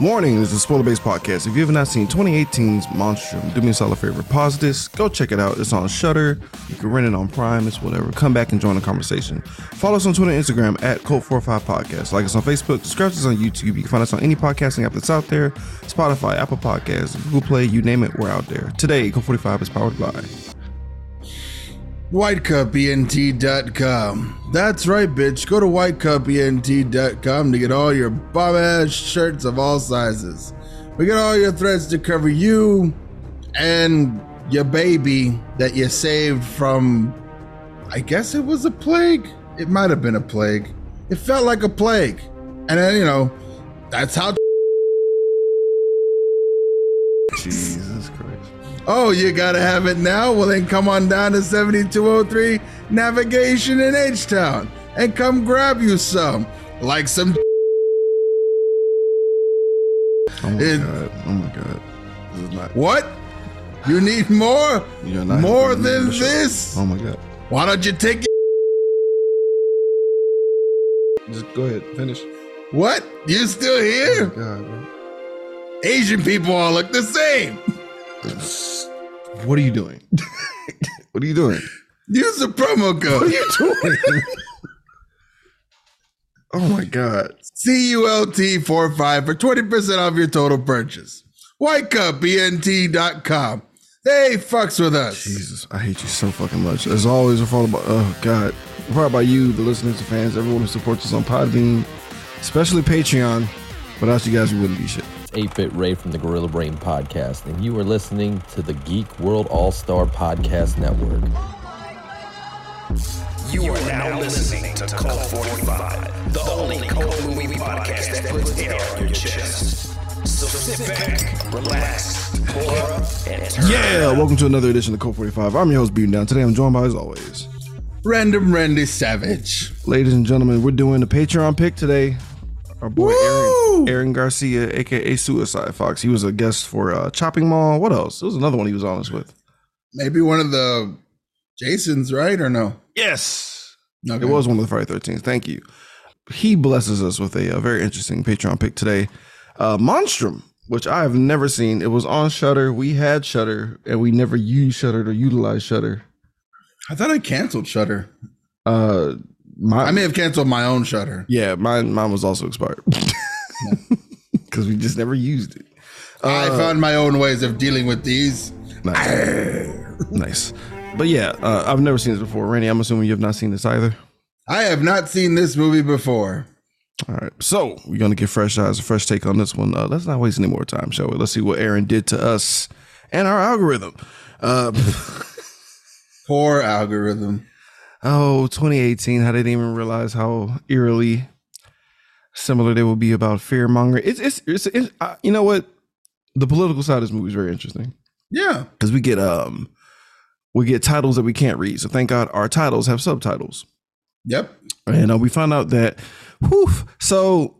This is a spoiler based podcast. If you have not seen 2018's Monstrum, do me a solid favor. Pause this, go check it out. It's on Shudder. You can rent it on Prime, it's whatever. Come back and join the conversation. Follow us on Twitter and Instagram at Cult45 Podcast. Like us on Facebook, subscribe to us on YouTube. You can find us on any podcasting app that's out there Spotify, Apple Podcasts, Google Play, you name it, we're out there. Today, Cult 45 is powered by. WhiteCupENT.com. That's right, bitch. Go to WhiteCupENT.com to get all your bomb ass shirts of all sizes. We got all your threads to cover you and your baby that you saved from. I guess it was a plague. It might have been a plague. It felt like a plague. And then, you know, that's how. Oh, you gotta have it now? Well, then come on down to 7203 Navigation in H Town and come grab you some. Like some. Oh my It- God. Oh my God. This is not. What? You need more? You're not More helping me in than this? Oh my God. Why don't you take it? Just go ahead, finish. What? You still Oh here? my God. Asian people all look the same. What are you doing? what are you doing? Use the promo code. What are you doing? oh my god. CULT45 for 20% off your total purchase. WhiteCupENT.com. They fucks with us. Jesus, I hate you so fucking much. As always, we're followed by oh god. We're followed by you, the listeners, the fans, everyone who supports us on Podbean, especially Patreon. Without you guys, we wouldn't be shit. 8-Bit Ray from the Gorilla Brain Podcast, and you are listening to the Geek World All-Star Podcast Network. You are now listening to Cult 45, the only cult movie podcast that puts air on your chest. So sit back, relax, pour up, and turn Yeah, welcome to another edition of Cult 45. I'm your host, Beating Down. Today I'm joined by, as always, Random Randy Savage. ladies and gentlemen, we're doing the Patreon pick today. Our boy Woo! Aaron, Aaron Garcia, aka Suicide Fox. He was a guest for uh, Chopping Mall. What else? There was another one he was on us with. Maybe one of the Jasons, right? Or no? Yes. Okay. It was one of the Friday 13th. Thank you. He blesses us with a, uh very interesting Patreon pick today. Uh, Monstrum, which I have never seen. It was on Shudder. We had Shudder, and we never used Shudder to utilize Shudder. I thought I canceled Shudder. Uh, my, I may have canceled my own Shudder. yeah, mine, mine was also expired because we just never used it. I found my own ways of dealing with these. Nice, nice. But yeah, uh, I've never seen this before. Randy, I'm assuming you have not seen this either. I have not seen this movie before. All right, so we're gonna get fresh eyes, a fresh take on this one. Uh, let's not waste any more time, shall we? Let's see what Aaron did to us and our algorithm. Uh, Poor algorithm. oh, 2018. I didn't even realize how eerily similar they will be about fear mongering. It's, it's, it's, it's uh, you know what? The political side of this movie is very interesting Yeah. because we get um we get titles that we can't read. So thank God our titles have subtitles. Yep. And uh, we found out that, whew, so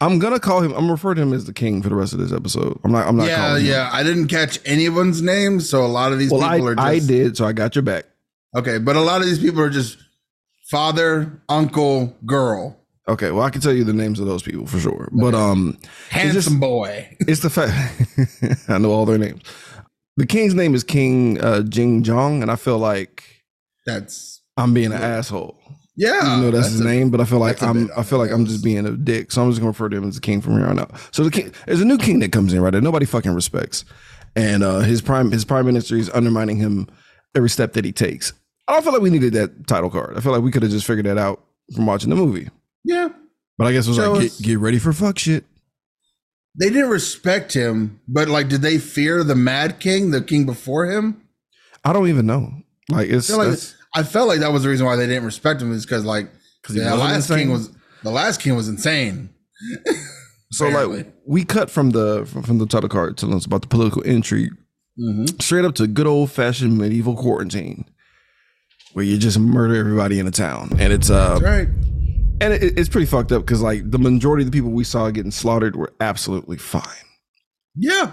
I'm gonna call him. I'm gonna refer him as the king for the rest of this episode. I'm not. I'm not. yeah, calling him. yeah. I didn't catch anyone's name, so a lot of these Well, I, people are just I did, so I got your back. okay. But a lot of these people are just father, uncle, girl, Okay, well, I can tell you the names of those people for sure. But um, handsome just- boy. it's the fact I know all their names. The king's name is King uh, Jing Jong, and I feel like That's I'm being an asshole. yeah. You know that's, his a- name, but I feel like that's I'm I feel like I'm just being a dick. So I'm just gonna refer to him as the king from here on out. So the king there's a new king that comes in, right? That nobody fucking respects. And uh his prime his prime minister is undermining him every step that he takes. I don't feel like we needed that title card. I feel like we could have just figured that out from watching the movie. Yeah. But I guess it was So like get, get ready for fuck shit. They didn't respect him, but like, did they fear the Mad King, the king before him? I don't even know. Like it's I like I felt like that was the reason why they didn't respect him is because like 'Cause he the last insane? king was the last king was insane. so apparently. like we cut from the from, the title card telling us about the political intrigue straight up to good old fashioned medieval quarantine. Where you just murder everybody in the town, and it's uh, That's right. And it, it's pretty fucked up because like the majority of the people we saw getting slaughtered were absolutely fine. Yeah.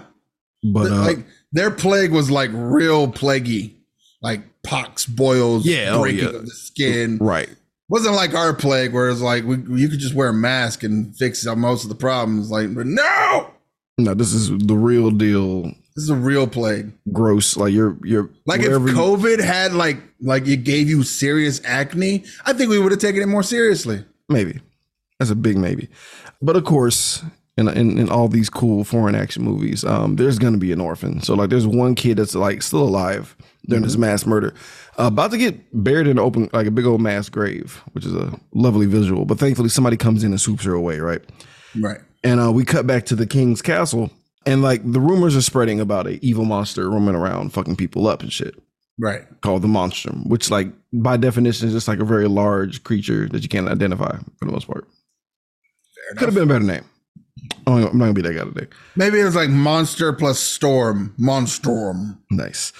But uh, like their plague was like real plaguey, like pox, boils, Yeah, oh, breaking yeah. of the skin, right, wasn't like our plague where it's like we, you could just wear a mask and fix most of the problems. Like, but no, No, this is the real deal. this is a real plague. Gross. Like you're you're Like if you- COVID had like like it gave you serious acne, I think we would have taken it more seriously. Maybe that's a big maybe. But of course, in in, in all these cool foreign action movies, um, there's gonna be an orphan. So like, there's one kid that's like still alive during this mass murder, uh, about to get buried in an open like a big old mass grave, which is a lovely visual. But thankfully, somebody comes in and swoops her away. Right. Right. and uh, we cut back to the king's castle and like the rumors are spreading about a evil monster roaming around fucking people up and shit Right. called the monstrum which like by definition is just like a very large creature that you can't identify for the most part could have been a better name Oh, i'm not gonna be that guy today Maybe it's like monster plus storm. Monstorm. nice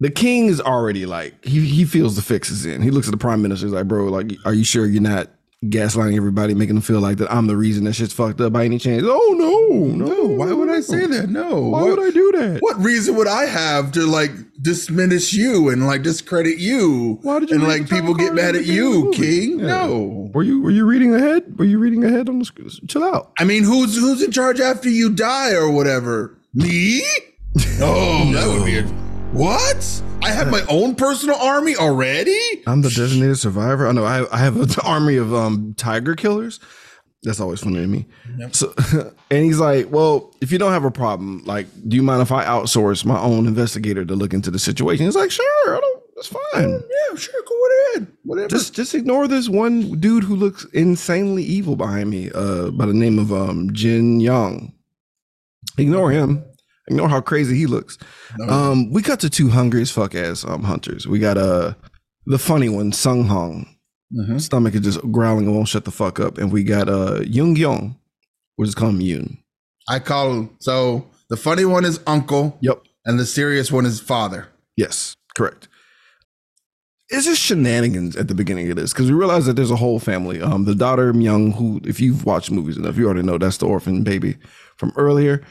the king is already like he, he feels the fix is in he looks at the prime minister he's like bro like are you sure you're not gaslighting everybody making them feel like that i'm the reason that shit's fucked up by any chance oh no no No, why would I say that? No. why what, would i do that what reason would I have to like diminish you and like discredit you? Why did you and like people get mad at at the beginning of the you. King? Yeah. No. Were you were you reading ahead? Were you reading ahead on the sc- chill out? I mean, who's who's in charge after you die or whatever? Me? Oh, that would be a what? I have my own personal army already? I'm the designated survivor. I know I I have an army of um tiger killers. That's always funny to me. So and he's like, Well, if you don't have a problem, like, do you mind if I outsource my own investigator to look into the situation? He's like, Sure, I don't that's fine. Yeah, sure, go ahead. Whatever. Just just ignore this one dude who looks insanely evil behind me, uh, by the name of um Jin Young. Ignore him. Ignore how crazy he looks. No. Um, we got to two hungry as fuck ass um hunters. We got uh the funny one, Sung Hong. Mhm. Stomach is just growling and won't shut the fuck up. And we got uh Young Yong. We'll just call him Yoon. I call him so the funny one is uncle Yep. and the serious one is father. Yes, correct. It's just shenanigans at the beginning of this because we realize that there's a whole family. Um, the daughter Myung, who, if you've watched movies enough, you already know that's the orphan baby from earlier.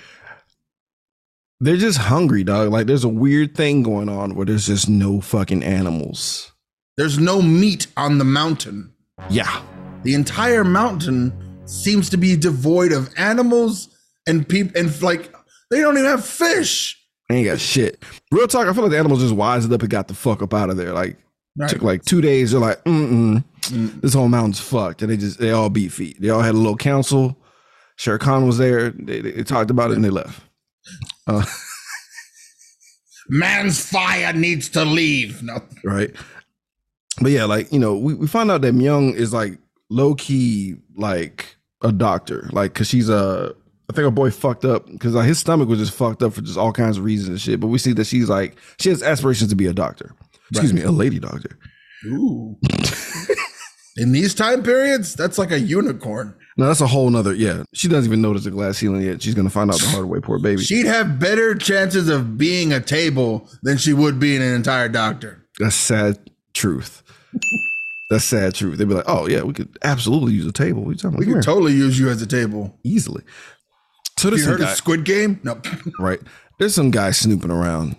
They're just hungry, dog. Like there's a weird thing going on where there's just no fucking animals. There's no meat on the mountain. Yeah, The entire mountain seems to be devoid of animals and people and like they don't even have fish. ain't got shit. Real talk. I feel like the animals just wised up and got the fuck up out of there. Like Right. took like two days. They're like, mm mm, this whole mountain's fucked, and they just they all beat feet. They all had a little council. Shere Khan was there. They, they talked about it and they left. Uh, Man's fire needs to leave. No. right. But yeah, like you know, we, we find out that Myung is like low key like a doctor, like because she's a. I think her boy fucked up because like, his stomach was just fucked up for just all kinds of reasons and shit. But we see that she's like she has aspirations to be a doctor. Excuse me, a lady doctor. Ooh. In these time periods, that's like a unicorn. No, that's a whole nother. Yeah, she doesn't even notice the glass ceiling yet. She's gonna find out the hard way. Poor baby. She'd have better chances of being a table than she would being an entire doctor. That's sad truth. That's sad truth. They'd be like, "Oh yeah, we could absolutely use a table. You talking about? We could totally use you as a table. easily." So this You heard guy, of Squid Game? No. right? There's some guy snooping around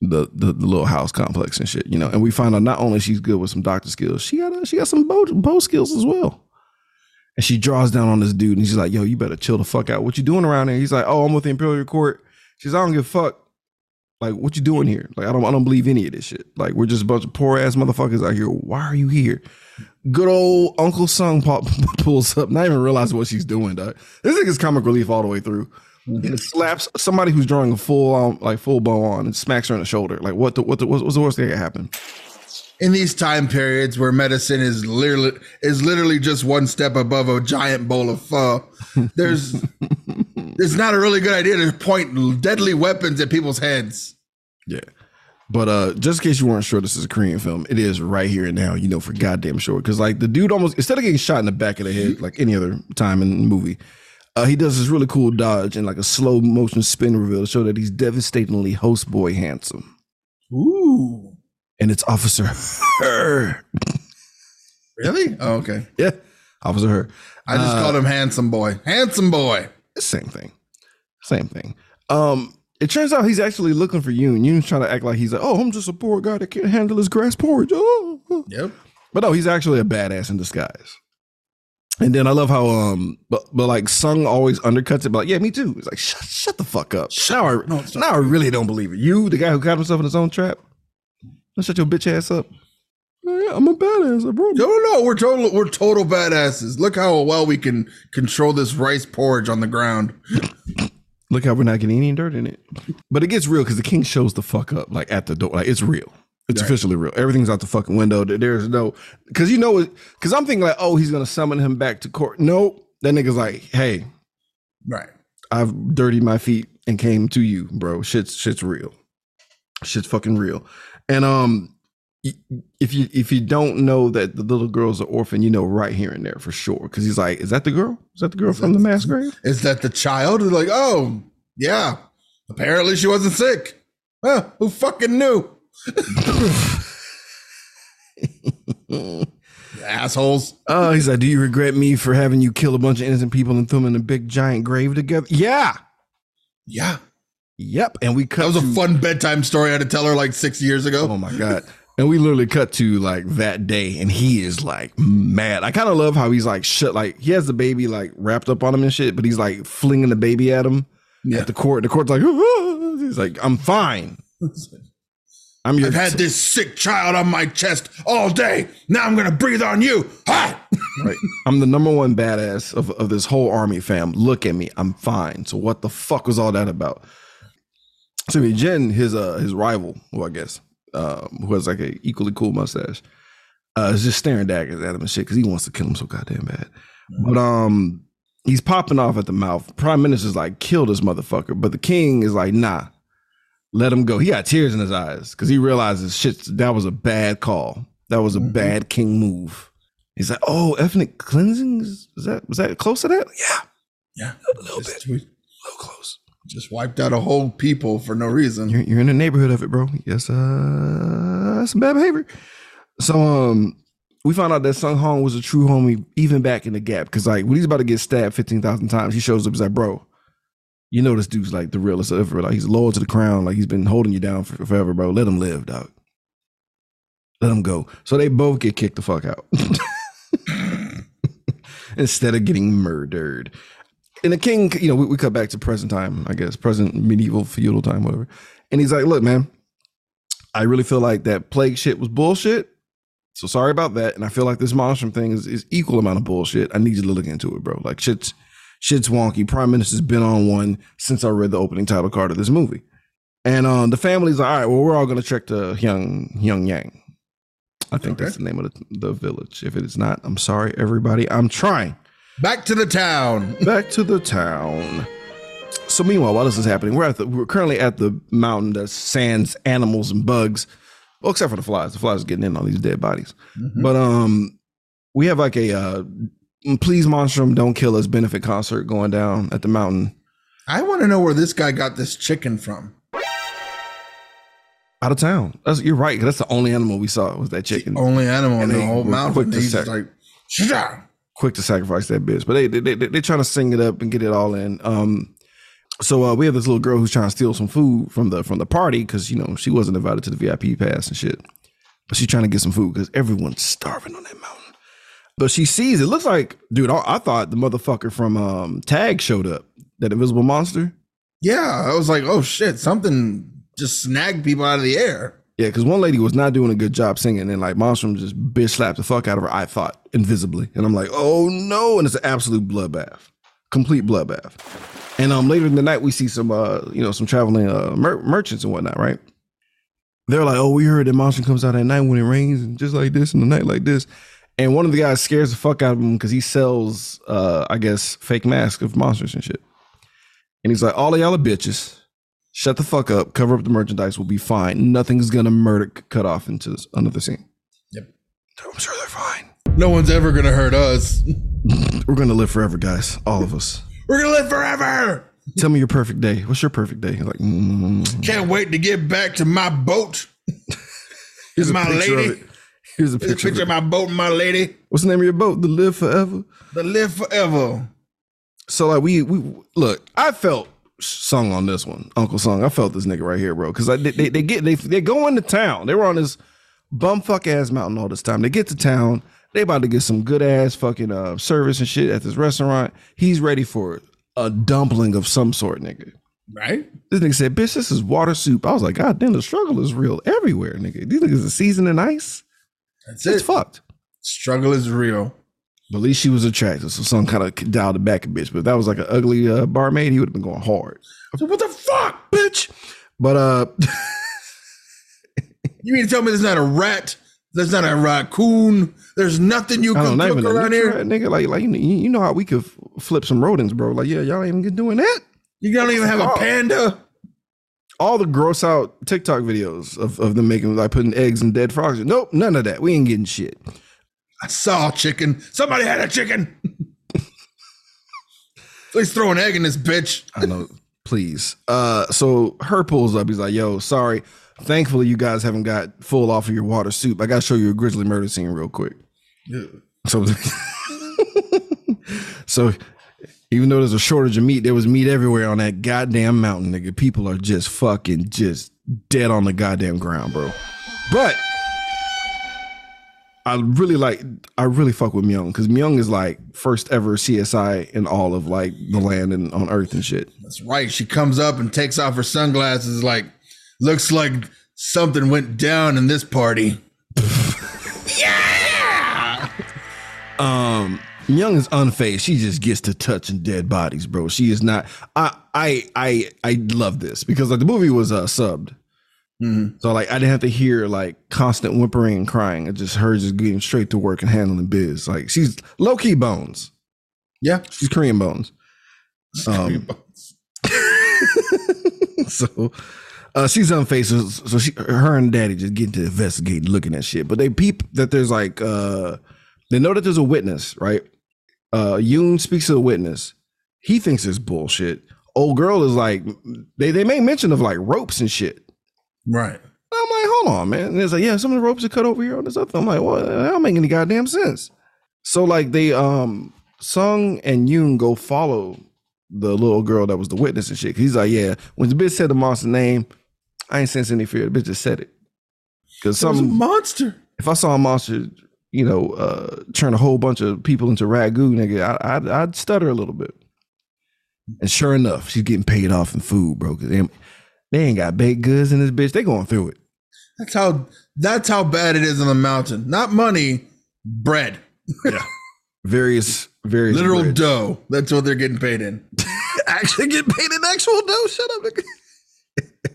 the, the the little house complex and shit, you know. And we find out not only she's good with some doctor skills, she got a, she got some bow, bow skills as well. And she draws down on this dude, and she's like, "Yo, you better chill the fuck out. What you doing around here?" He's like, "Oh, I'm with the Imperial Court." She's, like, "I don't give a fuck. Like, what you doing here? Like, I don't I don't believe any of this shit. Like, we're just a bunch of poor ass motherfuckers out here. Why are you here?" Good old Uncle Sung pop, pulls up, not even realizing what she's doing. Dog. This nigga's comic relief all the way through. And slaps somebody who's drawing a full um, like full bow on and smacks her in the shoulder. Like what the what the what's, what's the worst thing that can happen? In these time periods where medicine is literally is literally just one step above a giant bowl of pho, there's it's not a really good idea to point deadly weapons at people's heads. Yeah. But uh just in case you weren't sure this is a Korean film, it is right here and now, you know, for goddamn sure. Cause like the dude almost instead of getting shot in the back of the head like any other time in the movie, uh, he does this really cool dodge and like a slow motion spin reveal to show that he's devastatingly host boy handsome. Ooh. And it's Officer Her. Really? Oh, okay. Yeah. Officer Her. I just Uh, called him handsome boy. Handsome boy. Same thing. Same thing. Um, it turns out he's actually looking for Yoon. Yoon's trying to act like he's like, oh, I'm just a poor guy that can't handle his grass porridge. Oh, oh. Yep. But no, he's actually a badass in disguise. And then I love how um but but like Sung always undercuts it, but like, yeah, me too. It's like shut, shut the fuck up. now I no, now I really don't believe it. You, the guy who got himself in his own trap. Don't shut your bitch ass up. Yeah, I'm a badass, bro. No, no, we're total, we're total badasses. Look how well we can control this rice porridge on the ground. Look how we're not getting any dirt in it. But it gets real because the king shows the fuck up, like at the door. Like it's real. It's Right. officially real. Everything's out the fucking window. There's no because you know it. Because I'm thinking like, oh, he's gonna summon him back to court. Nope. That nigga's like, hey, Right. I've dirtied my feet and came to you, bro. Shit's shit's real. Shit's fucking real. And um, if you if you don't know that the little girl's an orphan, you know right here and there for sure. Because he's like, is that the girl? Is that the girl from the mass grave? Is that the child? They're like, oh, yeah. Apparently she wasn't sick. Huh, who fucking knew? Assholes. Oh, he's like, do you regret me for having you kill a bunch of innocent people and throw them in a big giant grave together? Yeah. Yeah. Yep. And we cut. That was a fun bedtime story I had to tell her like six years ago. Oh my god. And we literally cut to like that day, and he is like mad. I kind of love how he's like shit. Like he has the baby like wrapped up on him and shit, but he's like flinging the baby at him Yeah. at the court. The court's like, "Ah." he's like, I'm fine. I'm your. I've had this sick child on my chest all day. Now I'm gonna breathe on you. Hi. Right. I'm the number one badass of, of this whole army fam. Look at me. I'm fine. So what the fuck was all that about? So I mean, Jen, his uh his rival, who I guess, um, who has like a equally cool mustache, uh, is just staring daggers at him and shit because he wants to kill him so goddamn bad. But um, he's popping off at the mouth. Prime Minister's like, kill this motherfucker. But the king is like, nah, let him go. He got tears in his eyes because he realizes shit, that was a bad call. That was a Mhm. bad king move. He's like, oh, ethnic cleansing? Is that was that close to that? Yeah, Yeah. a little Just, bit, a little close. Just wiped out a whole people for no reason. You're, you're in the neighborhood of it, bro. Yes, uh, some bad behavior. So, um, we found out that Sung Hong was a true homie even back in the gap. Cause like when he's about to get stabbed 15,000 times, he shows up, he's like, bro, you know, this dude's like the realest ever. Like he's loyal to the crown. Like he's been holding you down for, forever, bro. Let him live, dog. Let him go. So they both get kicked the fuck out instead of getting murdered. And the king, you know, we, we cut back to present time, I guess, present medieval feudal time, whatever. And he's like, look, man, I really feel like that plague shit was bullshit. So sorry about that. And I feel like this monstrum thing is, is equal amount of bullshit. I need you to look into it, bro. Like shit's shit's wonky. Prime Minister's been on one since I read the opening title card of this movie. And um, the family's like, all right, well, we're all gonna trek to Hyung Hyung Yang. I think Okay. that's the name of the, the village. If it is not, I'm sorry, everybody. I'm trying Back to the town. back to the town. So meanwhile, while this is happening, we're at the we're currently at the mountain that sands animals and bugs. Well, except for the flies. The flies are getting in on these dead bodies. But um, we have like a uh, please monstrum don't kill us benefit concert going down at the mountain I want to know where this guy got this chicken from. out of town. That's, you're right. That's the only animal we saw was that chicken. Only animal in the whole mountain. quick to He's like, "Shah." Quick to sacrifice that bitch. But they they they they're trying to sing it up and get it all in. Um, so uh, we have this little girl who's trying to steal some food from the from the party because you know she wasn't invited to the VIP pass and shit. But she's trying to get some food because everyone's starving on that mountain. But she sees it looks like, dude. I, I thought the motherfucker from um, Tag showed up. That invisible monster. Yeah, I was like, oh shit, something just snagged people out of the air. Yeah, because one lady was not doing a good job singing, and like Monstrum just bitch slapped the fuck out of her. I thought invisibly, and I'm like, oh no! And it's an absolute bloodbath, complete bloodbath. And um, later in the night, we see some uh, you know, some traveling uh mer- merchants and whatnot, right? They're like, oh, we heard that Monstrum comes out at night when it rains, and just like this, in the night like this. And one of the guys scares the fuck out of him because he sells, uh, I guess, fake masks of monsters and shit. And he's like, all of y'all are bitches. Shut the fuck up. Cover up the merchandise. We'll be fine. Nothing's gonna murder cut off into this, another scene. Yep. I'm sure they're fine. No one's ever gonna hurt us. We're gonna live forever, guys. All of us. We're gonna live forever. Tell me your perfect day. What's your perfect day? Like, mm. Can't wait to get back to my boat. here's my picture lady. Here's a Here's a picture. picture of of my boat and my lady. What's the name of your boat? The Live Forever. The live forever. So like we we look. I felt sung on this one, Uncle Sung. I felt this nigga right here, bro. Because they, they they get they they go into town. They were on this bumfuck ass mountain all this time. They get to town. They about to get some good ass fucking uh, service and shit at this restaurant. He's ready for a dumpling of some sort, nigga. Right? This nigga said, "Bitch, this is water soup." I was like, "God damn, the struggle is real everywhere, nigga. These niggas are seasoning ice. That's It's it. fucked." Struggle is real. But at least she was attractive, so some kind of dialed it back a bitch. But if that was like an ugly uh, barmaid, he would have been going hard. So what the fuck? Bitch. But uh, You mean to tell me there's not a rat? There's not a raccoon? There's nothing you can cook around here? nigga. Like, like you, you know how we could flip some rodents, bro. Like, yeah, y'all ain't even doing that. You don't even have a Oh. panda? all the gross out TikTok videos of, of them making like putting eggs in dead frogs. Nope, none of that. We ain't getting shit. I saw a chicken. Somebody had a chicken. Please throw an egg in this bitch. I know. Please. Uh, so her pulls up. He's like, "Yo, sorry. Thankfully, you guys haven't got full off of your water soup. I gotta show you a grizzly murder scene real quick." Yeah. So, so even though there's a shortage of meat, there was meat everywhere on that goddamn mountain, nigga. People are just fucking just dead on the goddamn ground, bro. But I really like, I really fuck with Myung because Myung is like first ever CSI in all of like the land and on Earth and shit. That's right. She comes up and takes off her sunglasses like, looks like something went down in this party. Yeah. Um Young is unfazed. She just gets to touching dead bodies, bro. She is not. I I I I love this because like the movie was uh subbed, so like I didn't have to hear like constant whimpering and crying. It just her just getting straight to work and handling biz. Like she's low key bones. Yeah. She's Korean bones. Um, so uh, she's on faces. so she, her and daddy just get to investigate, looking at shit. But they peep that there's like, uh, they know that there's a witness, right? Uh, Yoon speaks to the witness. He thinks it's bullshit. Old girl is like, they they make mention of like ropes and shit. Right. I'm like, hold on, man. And it's like, yeah, some of the ropes are cut over here on this other. I'm like, well, that don't make any goddamn sense. So like they um Sung and Yoon go follow the little girl that was the witness and shit. He's like, yeah, when the bitch said the monster name, I ain't sense any fear. The bitch just said it. Cause It was a some monster. if I saw a monster, you know, uh turn a whole bunch of people into ragu, nigga, I, I'd, I'd stutter a little bit. And sure enough, she's getting paid off in food, bro. Cause they, ain't got baked goods in this bitch. They going through it. That's how that's how bad it is on the mountain. Not money, bread. Yeah. Various various Literal breads. dough. That's what they're getting paid in. actually get paid in actual dough. Shut up,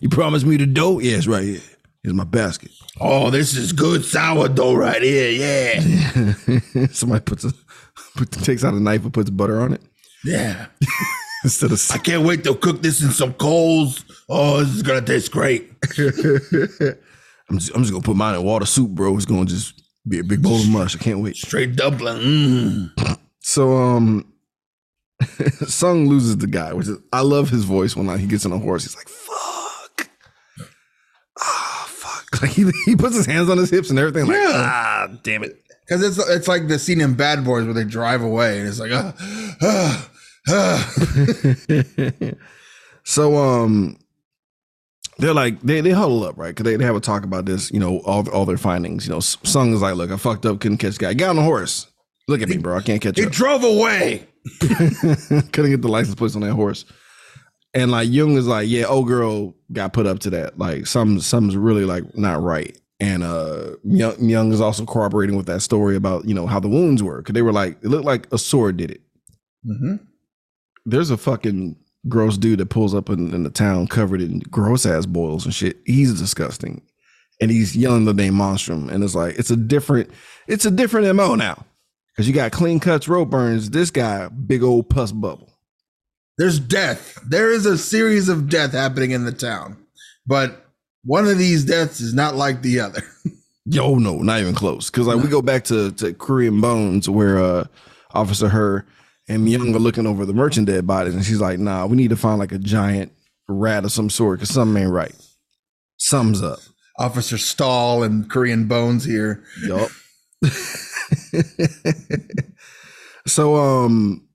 you promised me the dough? Yes, right here. Here's my basket. Oh, this is good sourdough right here. Yeah. Somebody puts a put, takes out a knife and puts butter on it Yeah. instead of. I can't wait to cook this in some coals. Oh, this is gonna taste great. I'm just, I'm just gonna put mine in water soup, bro. It's gonna just be a big bowl of mush. I can't wait. Straight dumpling. Mm. So um, Sung loses the guy, which is I love his voice when like, he gets on a horse. He's like, "Fuck, ah, fuck." Like he, he puts his hands on his hips and everything. Like, Yeah. ah, damn it. Cause it's it's like the scene in Bad Boys where they drive away and it's like ah, ah. so um, they're like they they huddle up right because they, they have a talk about this. You know all all their findings. You know, Sung is like, "Look, I fucked up, couldn't catch the guy. Get on the horse. Look at me, bro. I can't catch he up." drove away. couldn't get the license plates on that horse. And like Jung is like, yeah, old girl got put up to that. Like some something's really like not right. And uh Young, Young is also corroborating with that story about, you know, how the wounds were. Cause they were like, it looked like a sword did it. Mm-hmm. There's a fucking gross dude that pulls up in, in the town covered in gross ass boils and shit. He's disgusting. And he's yelling the name Monstrum. And it's like, it's a different, it's a different MO now. Cause you got clean cuts, rope burns. This guy, big old pus bubble. There's death. There is a series of death happening in the town, but one of these deaths is not like the other. Yo, no, not even close. Cause like we go back to, to Korean Bones where uh Officer Her and Myung are looking over the merchant dead bodies, and she's like, nah, we need to find like a giant rat of some sort, cause something ain't right. Sums up. Officer Stahl and Korean Bones here. Yup. so um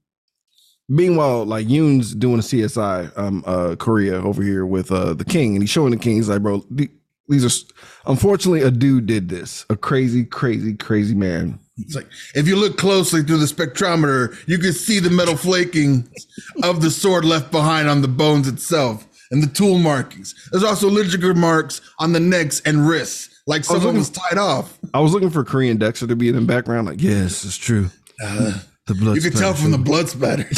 meanwhile, like Yoon's doing a CSI um uh Korea over here with uh the king, and he's showing the king, he's like, bro, These are unfortunately a dude did this. A crazy, crazy, crazy man. It's like if you look closely through the spectrometer, you can see the metal flaking of the sword left behind on the bones itself and the tool markings. There's also ligature marks on the necks and wrists, like someone looking- was tied off. I was looking for Korean Dexter to be in the background, like, yes, it's true. the blood. Uh, You can tell from the blood spatter.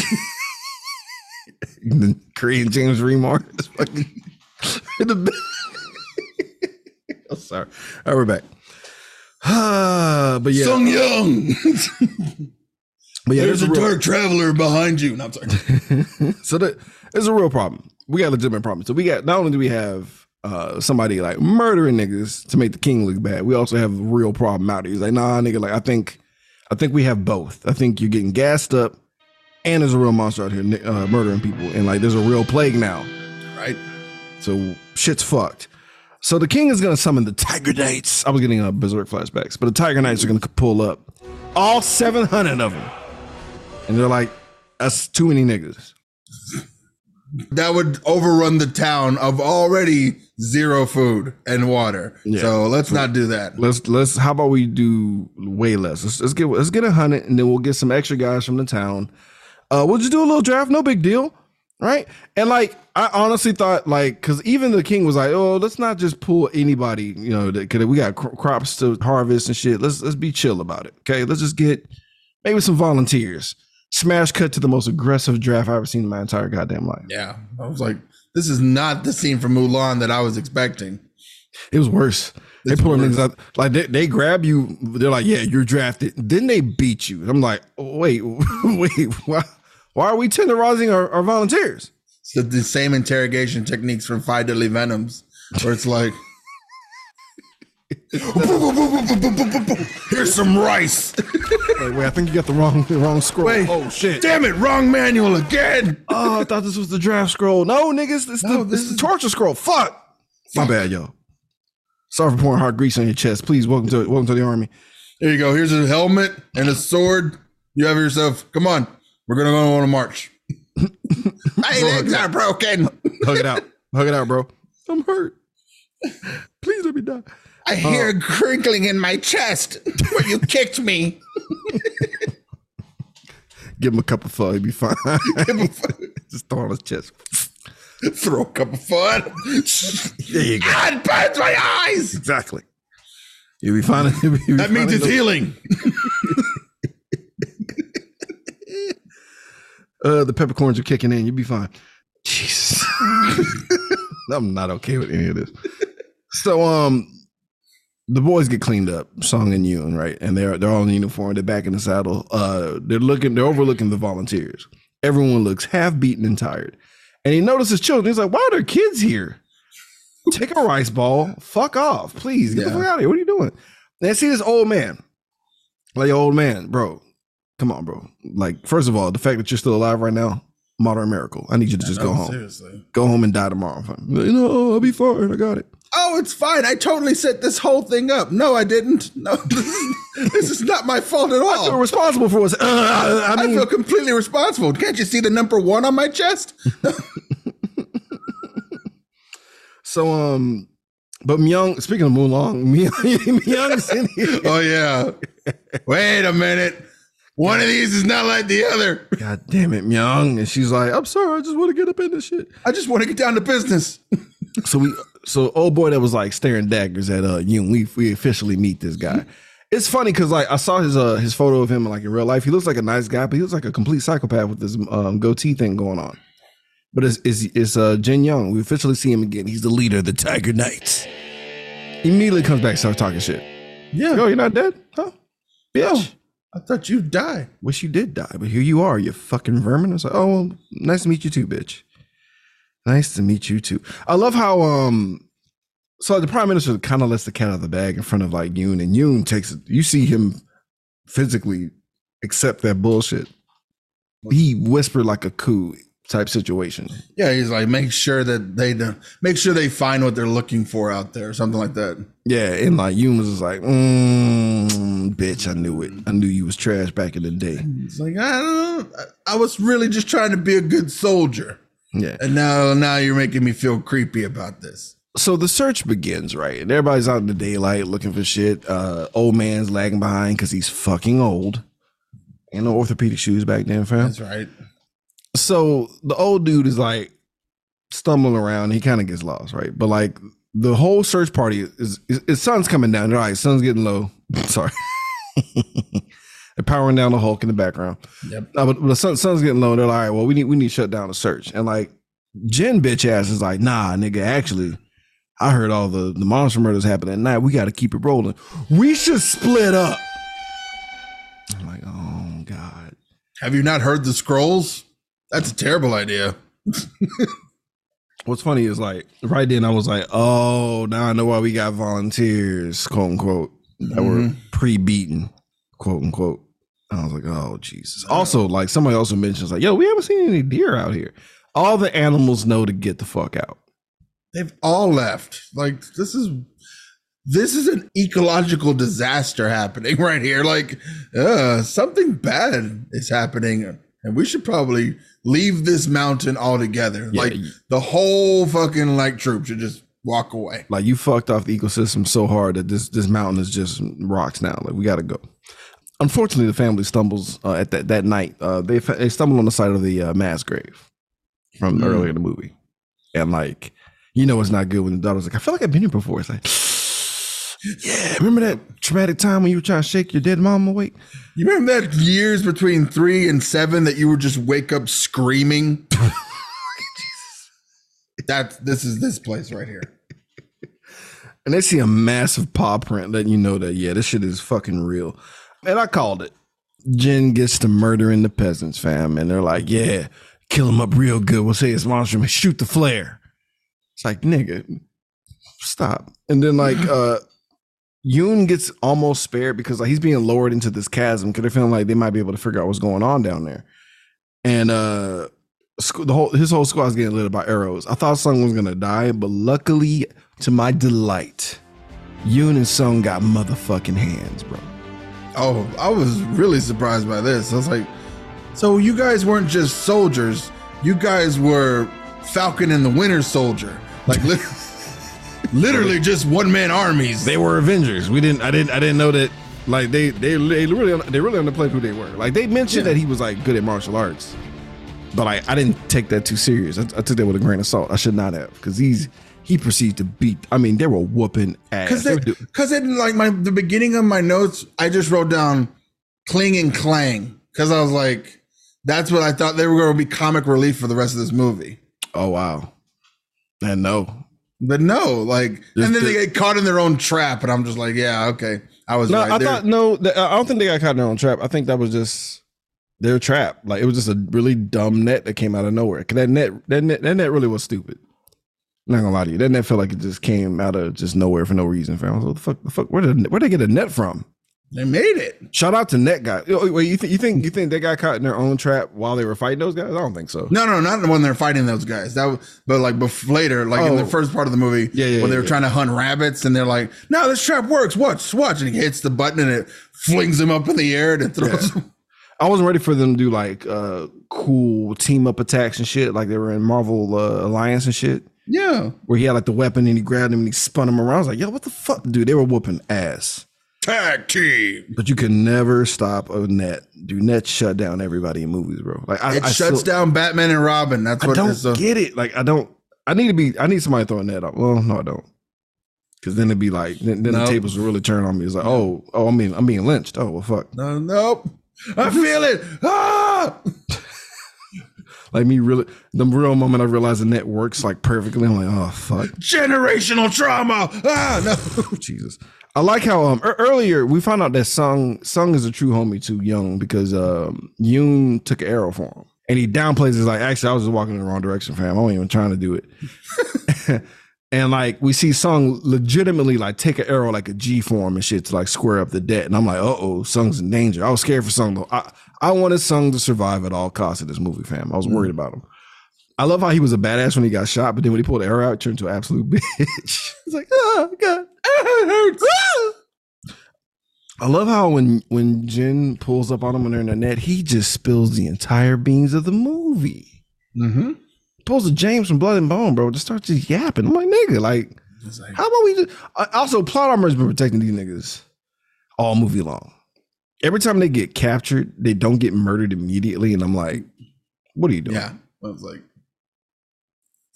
the Korean James Remar is fucking in the. oh, sorry. All right, we're back. but yeah, Sung Young. but yeah, There's there's a a real, dark traveler behind you. No, I'm sorry. so that there's a real problem. We got a legitimate problem. So we got not only do we have uh somebody like murdering niggas to make the king look bad, we also have a real problem out here. He's like, nah, nigga, like I think I think we have both. I think you're getting gassed up and there's a real monster out here uh, murdering people, and like there's a real plague now. Right? So shit's fucked. So the king is gonna summon the Tiger Knights. I was getting uh, berserk flashbacks, but the Tiger Knights are gonna pull up all 700 of them, and they're like, "That's too many niggas." That would overrun the town of already zero food and water. Yeah. So let's not do that. Let's let's. How about we do way less? Let's, let's get let's get a hundred, and then we'll get some extra guys from the town. Uh, we'll just do a little draft, no big deal, right? And like, I honestly thought like, because even the king was like, "Oh, let's not just pull anybody," you know, because we got cro- crops to harvest and shit. Let's let's be chill about it, okay? Let's just get maybe some volunteers. Smash cut to the most aggressive draft I've ever seen in my entire goddamn life. Yeah. I was like, this is not the scene from Mulan that I was expecting. It was worse. They It's pull worse. niggas out like they, they grab you. They're like, "Yeah, you're drafted." Then they beat you. I'm like, oh, "Wait, wait, why, why are we tenderizing our, our volunteers?" It's the, the same interrogation techniques from Five Deadly Venoms, where it's like, here's some rice. Like, wait, I think you got the wrong the wrong scroll. Wait. oh shit! Damn it, wrong manual again. Oh, I thought this was the draft scroll. No, niggas, it's No, the this this is is- the torture scroll. Fuck. My bad, yo. Sorry for pouring hot grease on your chest. Please, welcome to welcome to the army. There you go. Here's a helmet and a sword. You have yourself. Come on, we're gonna go on a march. My legs are broken. Hug it out. Hug it out, bro. I'm hurt. Please let me die. I hear a crinkling in my chest where you kicked me. Give him a cup of pho. He'll be fine. Just throw on his chest. Throw a cup of fun. There you go. It burns my eyes. Exactly. You'll be fine. You'll be- you'll be That means it's healing. Uh, the peppercorns are kicking in. You'll be fine. Jesus. I'm not okay with any of this. So, um, the boys get cleaned up, Song and Yoon, right? And they're they're all in uniform. They're back in the saddle. Uh, they're looking. They're overlooking the volunteers. Everyone looks half beaten and tired. And he notices children. He's like, "Why are there kids here? Take a rice ball. Fuck off, please. Get the fuck out of here. What are you doing?" And I see this old man, like old man, bro. Come on, bro. Like, first of all, the fact that you're still alive right now, modern miracle. I need you to just go home. Seriously. Go home and die tomorrow. You know, I'll be fine. I got it. Oh, it's fine. I totally set this whole thing up. No, I didn't. No, this is, this is not my fault at all. You're responsible for what's. Uh, I I mean, feel completely responsible. Can't you see the number one on my chest? so um, but Myung. Speaking of Mulan, Myung, Myung's in here. Oh yeah. Wait a minute. One of these is not like the other. God damn it, Myung. And she's like, I'm sorry, I just want to get up in this shit. I just want to get down to business. So we, so old boy that was like staring daggers at uh Yoon. We we officially meet this guy. It's funny because like I saw his uh his photo of him like in real life. He looks like a nice guy, but he looks like a complete psychopath with this um goatee thing going on. But it's it's, it's uh Jin Young. We officially see him again. He's the leader of the Tiger Knights. Immediately comes back, starts talking shit. Yeah. Yo, you're not dead, huh? Bitch. I thought you'd die. Wish you did die, but here you are, you fucking vermin. I was like, oh, well, nice to meet you too, bitch. Nice to meet you too. I love how um, so the prime minister kind of lets the cat out of the bag in front of like Yoon, and Yoon takes it. You see him physically accept that bullshit. He whispered like a coup type situation. Yeah, he's like, make sure that they make sure they find what they're looking for out there, something like that. Yeah, and like Yoon was like, mm, bitch, I knew it. I knew you was trash back in the day. It's like I don't. I was really just trying to be a good soldier, Yeah. and now now you're making me feel creepy about this. so the search begins, right? And everybody's out in the daylight looking for shit. Uh, old man's lagging behind because he's fucking old. And no orthopedic shoes back then, fam. That's right. So the old dude is like stumbling around. He kind of gets lost, right? But like the whole search party is, is, is sun's coming down. They're like, sun's getting low. Sorry. They're powering down the Hulk in the background. Yep. Uh, but, but the sun, sun's getting low. And they're like, all right, well, we need we need to shut down the search. And like Jen bitch ass is like, nah, nigga, actually, I heard all the, the monster murders happen at night. We got to keep it rolling. We should split up. I'm like, oh God. Have you not heard the scrolls? That's a terrible idea. What's funny is like right then I was like, oh, now I know why we got volunteers, quote unquote, that were pre-beaten, quote unquote. And I was like, oh Jesus. Also, like somebody also mentions like, yo, we haven't seen any deer out here. All the animals know to get the fuck out. They've all left. Like this is this is an ecological disaster happening right here. Like uh something bad is happening and we should probably leave this mountain altogether. Yeah, like the whole fucking like troop should just walk away. Like you fucked off the ecosystem so hard that this this mountain is just rocks now. Like we got to go. Unfortunately, the family stumbles uh, at that that night. Uh, they they stumble on the side of the uh, mass grave from Mm. earlier in the movie, and like you know it's not good when the daughter's like, I feel like I've been here before. It's like, yeah, remember that traumatic time when you were trying to shake your dead mom awake? You remember that years between three and seven that you would just wake up screaming? That this is this place right here. and they see a massive paw print letting you know that yeah this shit is fucking real and i called it jen gets to murdering the peasants fam and they're like yeah kill him up real good we'll say it's monster and shoot the flare it's like nigga stop and then like uh Yoon gets almost spared because like he's being lowered into this chasm because they're feeling like they might be able to figure out what's going on down there. And uh the whole his whole squad's getting lit by arrows. I thought Sung was gonna die, but luckily, to my delight, Yoon and Sung got motherfucking hands, bro. Oh, I was really surprised by this. I was like, so you guys weren't just soldiers, you guys were Falcon and the Winter Soldier. Like li- literally just one man armies. They were Avengers. We didn't. I didn't. I didn't know that. Like they, they, they really, they really underplayed who they were. Like they mentioned that he was like good at martial arts, but like I didn't take that too serious. I, I took that with a grain of salt. I should not have because he's he proceeds to beat. I mean, they were whooping ass. Because They because in like my the beginning of my notes, I just wrote down cling and clang because I was like, that's what I thought they were going to be comic relief for the rest of this movie. oh wow, and no, But no, like, Just and then the- they get caught in their own trap, and I'm just like, yeah, okay, I was no. right. I They're- thought no. th- I don't think they got caught in their own trap. I think that was just their trap. Like it was just a really dumb net that came out of nowhere. 'Cause that net, that net, that net really was stupid. I'm not gonna lie to you. That net felt like it just came out of just nowhere for no reason. Fam. I was like, What the fuck? The fuck? Where did where they get a net from? They made it. Shout out to net guy. Oh, Wait, you think you think you think they got caught in their own trap while they were fighting those guys? I don't think so. No, no, not when they're fighting those guys. That, was, but like later, like in the Oh. first part of the movie, Yeah, yeah, when they were yeah. trying to hunt rabbits, and they're like, "No, this trap works. Watch, watch!" And he hits the button, and it flings him up in the air, and it throws. him. I wasn't ready for them to do like uh cool team up attacks and shit, like they were in Marvel uh, Alliance and shit. Yeah, where he had like the weapon and he grabbed him and he spun him around. I was like, yo, what the fuck? Dude, they were whooping ass. Tag team. But you can never stop a net. Do net shut down everybody in movies, bro. Like I, It I shuts still- down Batman and Robin. That's what I what don't it's uh, get it. Like I don't. I need to be. I need somebody throwing net up. Well, no, I don't. Because then it'd be like, then, then Nope. the tables would really turn on me. It's like, oh, oh, I mean, I'm being lynched. Oh, well, fuck. No, nope. I feel it. Ah! Like me, really, the real moment I realized the net works like perfectly. I'm like, oh, fuck. Generational trauma. Ah, no. Jesus. I like how um ear- earlier we found out that Sung Sung is a true homie to Young because um Yoon took an arrow for him. And he downplays it like actually I was just walking in the wrong direction, fam. I wasn't even trying to do it. and like we see Sung legitimately like take an arrow like a G form and shit to like square up the debt. And I'm like, uh oh, Sung's in danger. I was scared for Sung though. I, I wanted Sung to survive at all costs in this movie, fam. I was worried about him. I love how he was a badass when he got shot, but then when he pulled the arrow out, turned to an absolute bitch. He's like, oh god, it hurts. Ah. I love how when when Jin pulls up on him in the net, he just spills the entire beans of the movie. Mm-hmm. Pulls a James from Blood and Bone, bro. Just starts just yapping. I'm like, nigga, like like, How about we uh, Also, plot armor has been protecting these niggas all movie long. Every time they get captured, they don't get murdered immediately, and I'm like, what are you doing? yeah, I was like,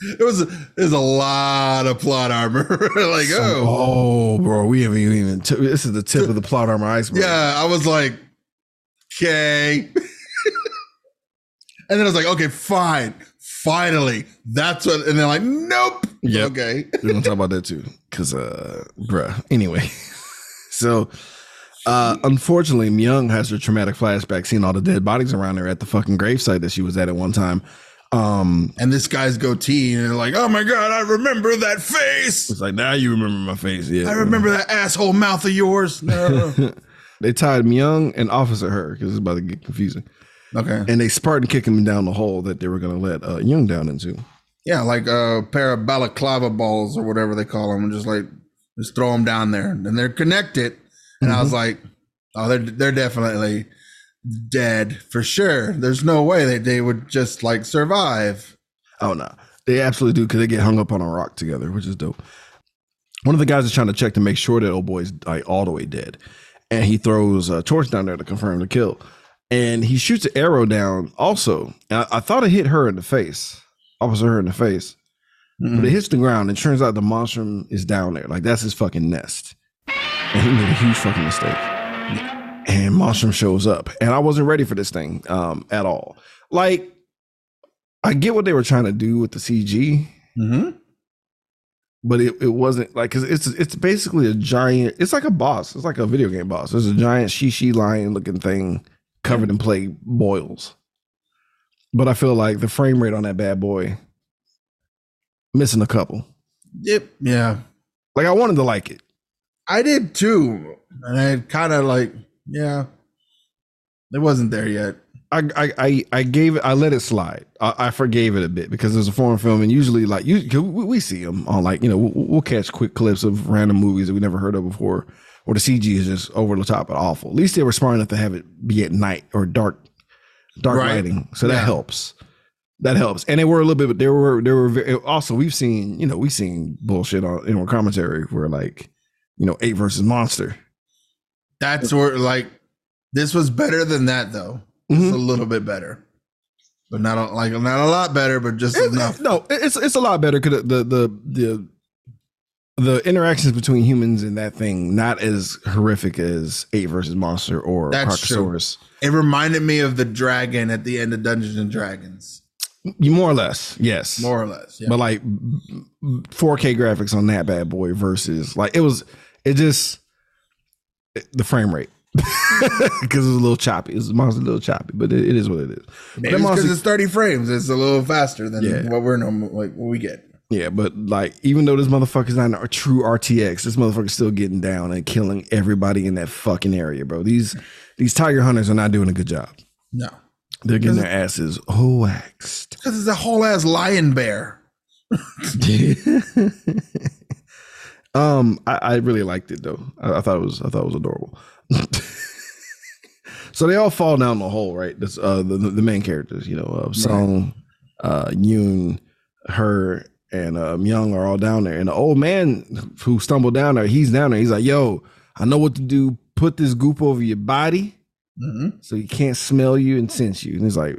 it was there's a lot of plot armor. like, Some- oh, oh, bro, we haven't even. T- this is the tip of the plot armor iceberg. yeah. I was like, okay. and then I was like, okay, fine, finally, that's what. And they're like, nope. Yeah. Okay. we're gonna talk about that too, because, uh, bruh. Anyway, so. Uh, unfortunately, Myung has her traumatic flashback, seeing all the dead bodies around her at the fucking gravesite that she was at at one time. Um, And this guy's goatee, and they're like, oh my god, I remember that face. it's like now you remember my face, yeah. I remember that asshole mouth of yours. No. They tied Myung and Officer Her because it's about to get confusing. okay. And they Spartan kicked him down the hole that they were going to let uh, Young down into. Yeah, like a pair of balaclava balls or whatever they call them, and just like just throw them down there, and they're connected. And I was like, oh, they're they're definitely dead for sure. There's no way that they would just like survive. Oh, no. They absolutely do because they get hung up on a rock together, which is dope. One of the guys is trying to check to make sure that old boy's like all the way dead. And he throws a torch down there to confirm the kill. And he shoots an arrow down also. I, I thought it hit her in the face, Officer Her in the face. Mm-hmm. But it hits the ground and turns out the monstrum is down there. Like that's his fucking nest. And he made a huge fucking mistake. And monstrum shows up. And I wasn't ready for this thing um, at all. Like, I get what they were trying to do with the CG, Mm-hmm. but it, it wasn't like cause it's it's basically a giant, it's like a boss. It's like a video game boss. There's a giant shishi lion looking thing covered in play boils. But I feel like the frame rate on that bad boy missing a couple. Yep. Yeah, Like I wanted to like it. I did too, and I kind of like, yeah, it wasn't there yet. I, I I I gave it. I let it slide. I, I forgave it a bit because it's a foreign film, and usually, like you, we, see them on like you know we'll, we'll catch quick clips of random movies that we never heard of before, where the CG is just over the top and awful. At least they were smart enough to have it be at night or dark, dark Right. lighting, so that helps. That helps, and they were a little bit. They were there were very, eh, also we've seen you know we've seen bullshit on in our commentary where like you know eight versus monster. That's where like this was better than that though. Mhm. It's a little bit better, but not a, like not a lot better, but just It- enough. No, it's it's a lot better because the the the the interactions between humans and that thing not as horrific as Eight versus Monster or That's true. It reminded me of the dragon at the end of Dungeons and Dragons, more or less, yes, more or less. Yeah. but like 4K graphics on that bad boy versus like it was it just the frame rate because it's a little choppy. It's monster a little choppy, but it, it is what it is. Maybe it's because monster- it's 30 frames. It's a little faster than Yeah. what we're normal, like what we get. Yeah, but like even though this motherfucker's not a true RTX, this motherfucker's still getting down and killing everybody in that fucking area, bro. These these tiger hunters are not doing a good job. No, They're getting their asses waxed. because it's a whole ass lion bear. um, I, I really liked it though. I, I thought it was I thought it was adorable. so they all fall down the hole, right? That's uh the, the main characters, you know, uh, Song, uh, Yoon, her, and uh, Myung are all down there. And the old man who stumbled down there, he's down there. He's like, "Yo, I know what to do. Put this goop over your body." Mm-hmm. so he can't smell you and sense you. And he's like,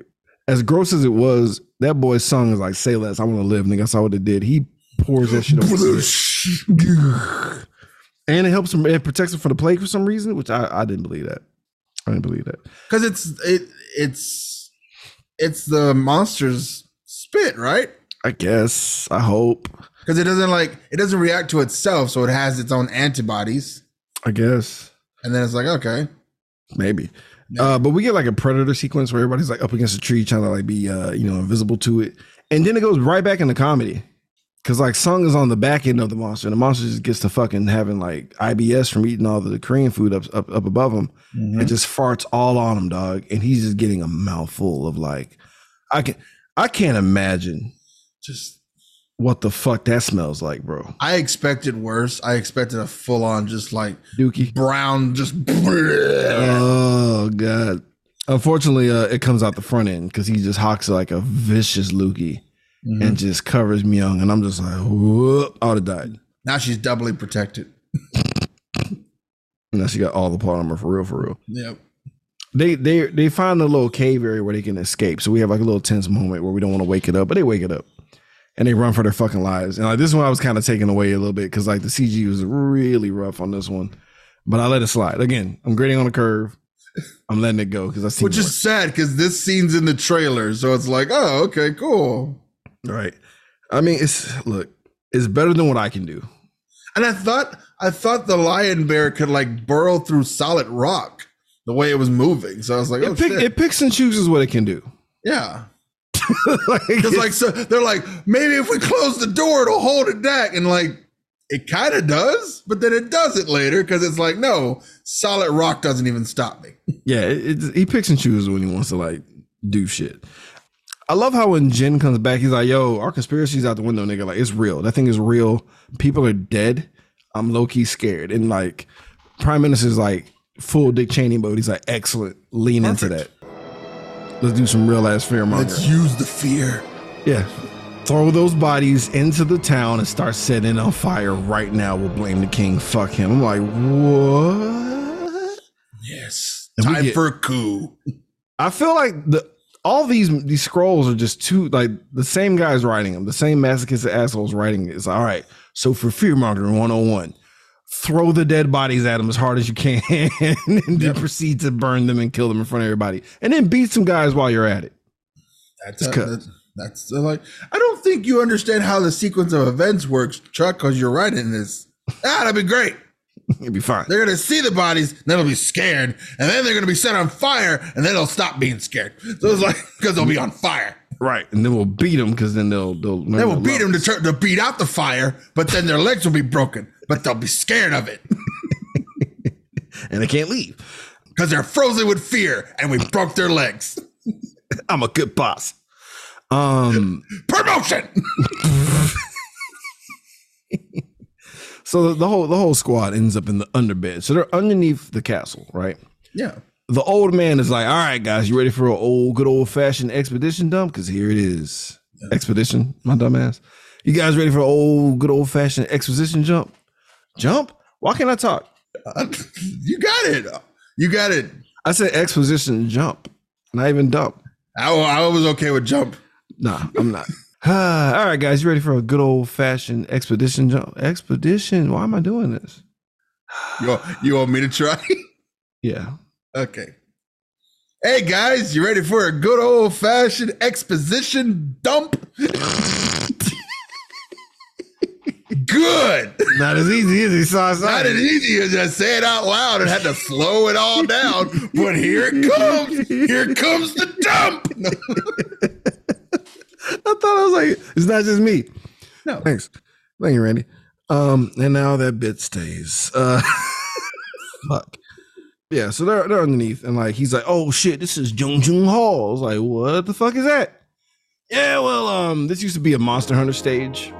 as gross as it was, that boy's song is like, say less, I want to live. Nigga, I saw what it did. He pours that shit over. and it helps him, it protects him from the plague for some reason, which I, I didn't believe that. I didn't believe that. Because it's it it's it's the monster's spit, right? I guess. I hope. Because it doesn't like it doesn't react to itself, so it has its own antibodies, I guess. and then it's like okay, Maybe. Uh, but we get like a predator sequence where everybody's like up against a tree trying to like be uh, you know, invisible to it. And then it goes right back into comedy. Cause like Sung is on the back end of the monster, and the monster just gets to fucking having like IBS from eating all the Korean food up up, up above him. It just farts all on him, dog. And he's just getting a mouthful of like I can I can't imagine just what the fuck that smells like, bro. I expected worse. I expected a full on just like Dookie. brown, just Oh god. Unfortunately, uh, it comes out the front end because he just hawks like a vicious loogie and mm-hmm. just covers Myung, and I'm just like, whoop, I would have died. Now she's doubly protected. Now she got all the plot armor for real, for real. Yep. They they they find a little cave area where they can escape. So we have like a little tense moment where we don't want to wake it up, but they wake it up. And they run for their fucking lives. And like this one I was kind of taken away a little bit because like the CG was really rough on this one. But I let it slide. Again, I'm grading on the curve. I'm letting it go because I see Which is sad because this scene's in the trailer, so it's like, oh, okay, cool. Right. I mean, it's look, it's better than what I can do. And I thought, I thought the lion bear could like burrow through solid rock the way it was moving. So I was like, oh It, pick, shit, it picks and chooses what it can do. yeah. like, Because like, so they're like, maybe if we close the door, it'll hold it back, and like, it kind of does, but then it does it later because it's like, no, solid rock doesn't even stop me. Yeah, it, it, he picks and chooses when he wants to like do shit. I love how when Jin comes back, he's like, "Yo, our conspiracy's out the window, nigga. Like it's real. That thing is real. People are dead. I'm low key scared." And like, Prime Minister's like full Dick Cheney mode. He's like, "Excellent. Lean into that. Let's do some real ass fear Let's use the fear. Yeah." Throw those bodies into the town and start setting it on fire right now. We'll blame the king. Fuck him. I'm like, what? Yes, And time get- for a coup. I feel like the all these these scrolls are just too like the same guys writing them, the same masochistic assholes writing it. It's all right. So for fear mongering 101, throw the dead bodies at them as hard as you can, and then proceed to burn them and kill them in front of everybody, and then beat some guys while you're at it. That's uh, that's like I don't think you understand how the sequence of events works, Chuck, because you're writing this. Ah, that'd be great. It'd be fine. They're gonna see the bodies, then they'll be scared, and then they're gonna be set on fire, and then they'll stop being scared. So it's like because they'll be on fire. Right, and then we'll beat them because then they'll they'll we'll to beat them to turn to beat out the fire, but then their legs will be broken, but they'll be scared of it and they can't leave. because they're frozen with fear, and we broke their legs. I'm a good boss. Um. Promotion. So the, whole the whole squad ends up in the underbed. So they're underneath the castle, right? yeah. The old man is like, "All right, guys, you ready for an old good old fashioned expedition dump? Because here it is, expedition, my dumb ass. You guys ready for an old good old fashioned exposition jump? Jump? Why can't I talk? Uh, you got it. You got it. I said exposition jump, not even dump. I, I was okay with jump. Nah, I'm not. All right, guys, you ready for a good old fashioned expedition jump? Expedition? Why am I doing this? You want, you want me to try? Yeah. okay. Hey guys, you ready for a good old fashioned exposition dump? good. Not as easy as he saw Not as easy as just say it out loud and had to slow it all down. But here it comes. Here comes the dump. I thought I was like, it's not just me. No. Thanks. Thank you, Randy. Um, and now that bit stays. Uh fuck. Yeah, so they're they're underneath, and like he's like, oh shit, this is Jung Jung Hall. I was like, what the fuck is that? Yeah, well, um, this used to be a monster hunter stage.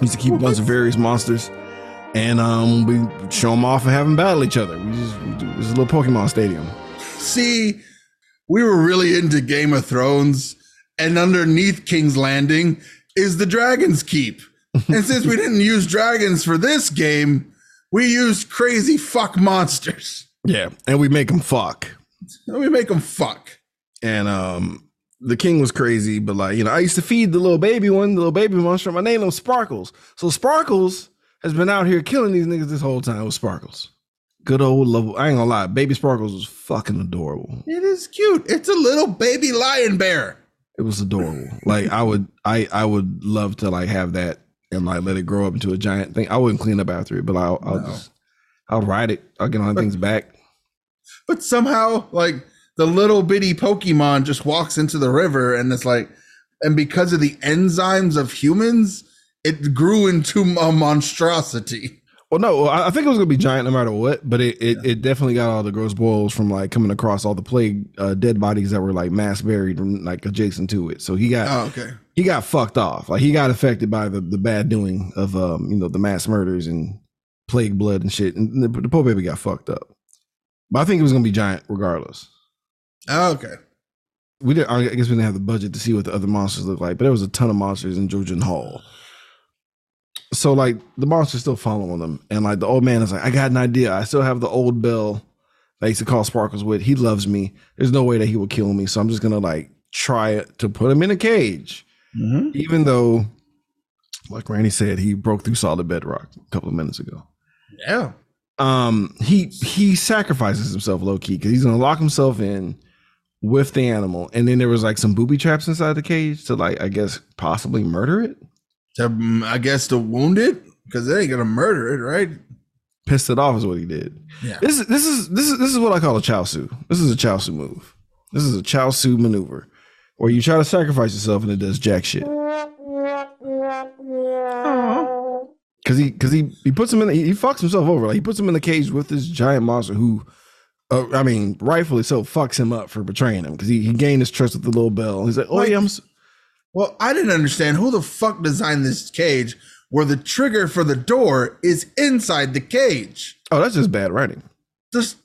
Used to keep a bunch of various monsters, and um, we show them off and have them battle each other. We just we do, it was a little Pokemon stadium. See, we were really into Game of Thrones, and underneath King's Landing is the Dragon's Keep. And since we didn't use dragons for this game, we used crazy fuck monsters. Yeah, and we make them fuck. And we make them fuck. and um the king was crazy but like you know i used to feed the little baby one the little baby monster My name him sparkles so sparkles has been out here killing these niggas this whole time with sparkles good old love i ain't gonna lie baby sparkles was fucking adorable It is cute. It's a little baby lion bear. It was adorable. Mm. Like i would i i would love to like have that and like let it grow up into a giant thing. I wouldn't clean up after it but i'll, I'll No. just i'll ride it. I'll get on things back. But somehow, like the little bitty Pokemon just walks into the river and it's like, and because of the enzymes of humans, it grew into a monstrosity. Well, no, I I think it was gonna be giant no matter what, but it it, it definitely got all the gross boils from like coming across all the plague uh, dead bodies that were like mass buried like adjacent to it. So he got Oh, okay. he got fucked off. Like he got affected by the the bad doing of um you know the mass murders and plague blood and shit, and the, the poor baby got fucked up. But I think it was gonna be giant regardless. Oh, okay. We did. I guess we didn't have the budget to see what the other monsters look like, but there was a ton of monsters in Georgian Hall. So like the monster's still following them, and like the old man is like, I got an idea. I still have the old bell that I used to call Sparkles with. He loves me. There's no way that he will kill me, so I'm just gonna like try to put him in a cage, even though, like Randy said, he broke through solid bedrock a couple of minutes ago. Yeah. Um, he he sacrifices himself low key because he's gonna lock himself in with the animal, and then there was like some booby traps inside the cage to like I guess possibly murder it. To, mm, I guess to wound it because they ain't gonna murder it, right? pissed it off is what he did. Yeah. This is this is this is this is what I call a chow su. This is a chow su move. This is a chow su maneuver where you try to sacrifice yourself and it does jack shit. Cause he cause he he puts him in the, he fucks himself over. Like he puts him in the cage with this giant monster who uh, I mean, rightfully so, fucks him up for betraying him because he, he gained his trust with the little bell. He's like, oh Like- yeah, I'm. s- Well, I didn't understand who the fuck designed this cage where the trigger for the door is inside the cage. Oh, that's just bad writing. Just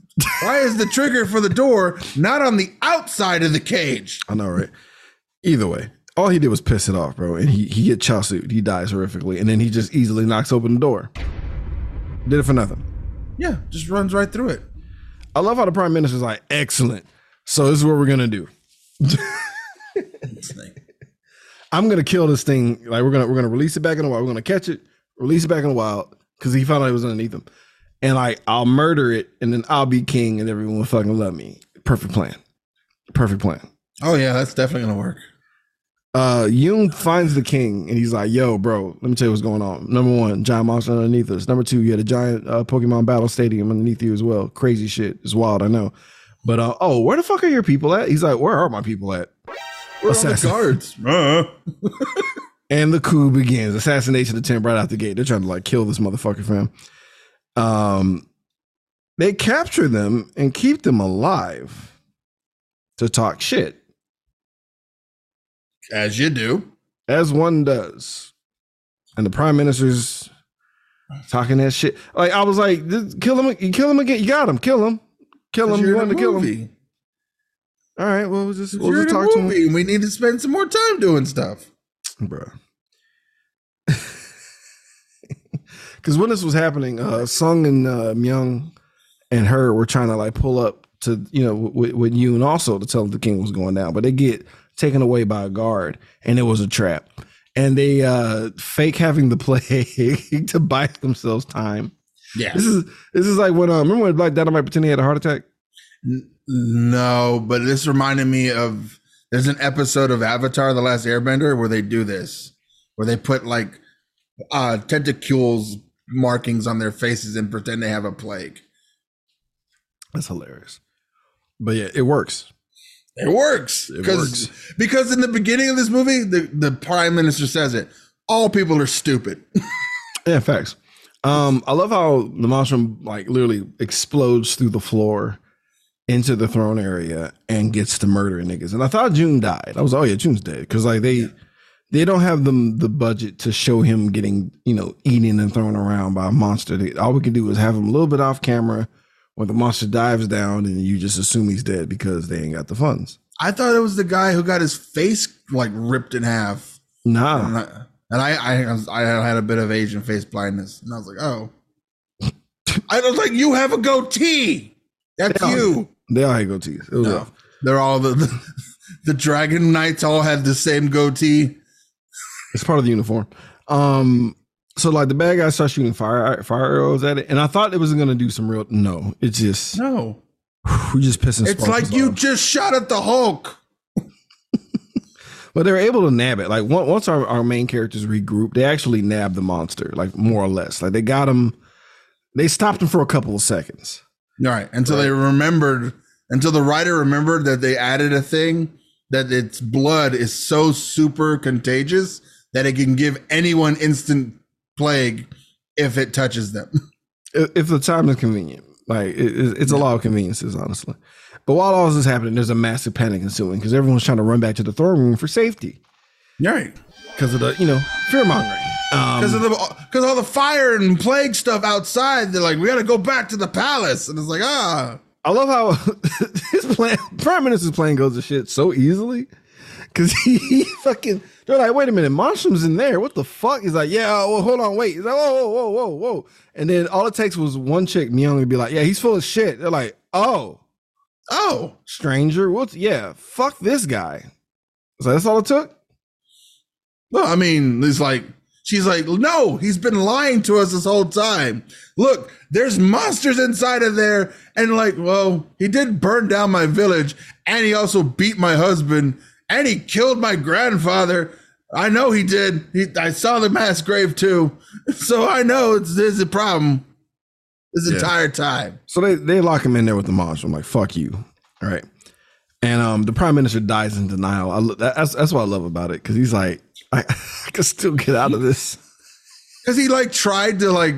why is the trigger for the door not on the outside of the cage? I know, right? Either way, all he did was piss it off, bro. And he he get chow suit. He dies horrifically, and then he just easily knocks open the door. Did it for nothing. Yeah, just runs right through it. I love how the prime minister's like, excellent. So this is what we're gonna do. I'm gonna kill this thing. Like we're gonna we're gonna release it back in the wild. We're gonna catch it, release it back in the wild because he found out it was underneath him, and like I'll murder it, and then I'll be king, and everyone will fucking love me. Perfect plan. Perfect plan. Oh yeah, that's definitely gonna work. uh Yoon finds the king and he's like, "Yo, bro, let me tell you what's going on. Number one, giant monster underneath us. Number two, you had a giant uh, Pokemon battle stadium underneath you as well. Crazy shit. It's wild, I know. But uh, oh, where the fuck are your people at? He's like, "Where are my people at?" Where are all the guards? Uh, And the coup begins. Assassination attempt right out the gate. They're trying to like kill this motherfucker, fam. Um, they capture them and keep them alive to talk shit. as you do. as one does. And the prime minister's talking that shit. Like I was like, kill him, you kill him again. You got him, kill him, kill him. You're You wanted a to kill him. All right, well, we'll just we'll just talk to him. We need to spend some more time doing stuff. bro. Because when this was happening, uh, Sung and uh, Myung and her were trying to like pull up to you know with, with Yoon also to tell the king was going down, but they get taken away by a guard, and it was a trap. And they uh fake having the plague to buy themselves time. Yeah. This is this is like when uh, remember when Black Dynamite pretended he had a heart attack? No, but this reminded me of there's an episode of Avatar: The Last Airbender where they do this, where they put like uh tentacules markings on their faces and pretend they have a plague. That's hilarious. But yeah, it works. It works It because because in the beginning of this movie, the, the prime minister says it. All people are stupid. Yeah, facts. Um, I love how the monster like literally explodes through the floor into the throne area and gets to murdering niggas. And I thought June died. I was oh yeah, June's dead because like they they don't have them the budget to show him getting you know eaten and thrown around by a monster. All we can do is have him a little bit off camera when the monster dives down and you just assume he's dead because they ain't got the funds. I thought it was the guy who got his face like ripped in half. Nah, And I, and I, I, I had a bit of Asian face blindness, and I was like, oh. I was like, you have a goatee. That's Yeah. you. They all had goatees. It was No, rough. they're all the, the the Dragon Knights all had the same goatee. It's part of the uniform. Um, so like the bad guys start shooting fire fire arrows at it, and I thought it was gonna do some real. No, it's just No, we just pissing. it's like you off. just shot at the Hulk. but they were able to nab it. Like once our, our main characters regroup, they actually nabbed the monster, like more or less. Like they got him. They stopped him for a couple of seconds. Right, until they remembered, until the writer remembered that they added a thing that its blood is so super contagious that it can give anyone instant plague if it touches them. If the time is convenient, like it, it- it's a lot of conveniences, honestly. But while all this is happening, there's a massive panic ensuing because everyone's trying to run back to the throne room for safety right. Because of the you know fear mongering. Um, Because of the because all the fire and plague stuff outside, they're like, we got to go back to the palace, and it's like, ah, I love how his plan, Prime Minister's plan goes to shit so easily because he, fucking they're like, wait a minute, Monstrum's in there. What the fuck? He's like, yeah, well, hold on, wait. He's like, whoa, whoa, whoa, whoa, whoa. And then all it takes was one chick, Myung, to be like, yeah, he's full of shit. They're like, oh, Oh, stranger. What's yeah, fuck this guy. So that's all it took? No, I mean, it's like she's like, no, he's been lying to us this whole time. Look, there's monsters inside of there, and like, well, he did burn down my village, and he also beat my husband, and he killed my grandfather. I know he did. He, I saw the mass grave too, so I know it's there's a problem this Yeah. entire time. So they, they lock him in there with the monster. I'm like, fuck you. All right. And um, the prime minister dies in denial. I, that's that's what I love about it because he's like, I, I can still get out of this. Because he like tried to like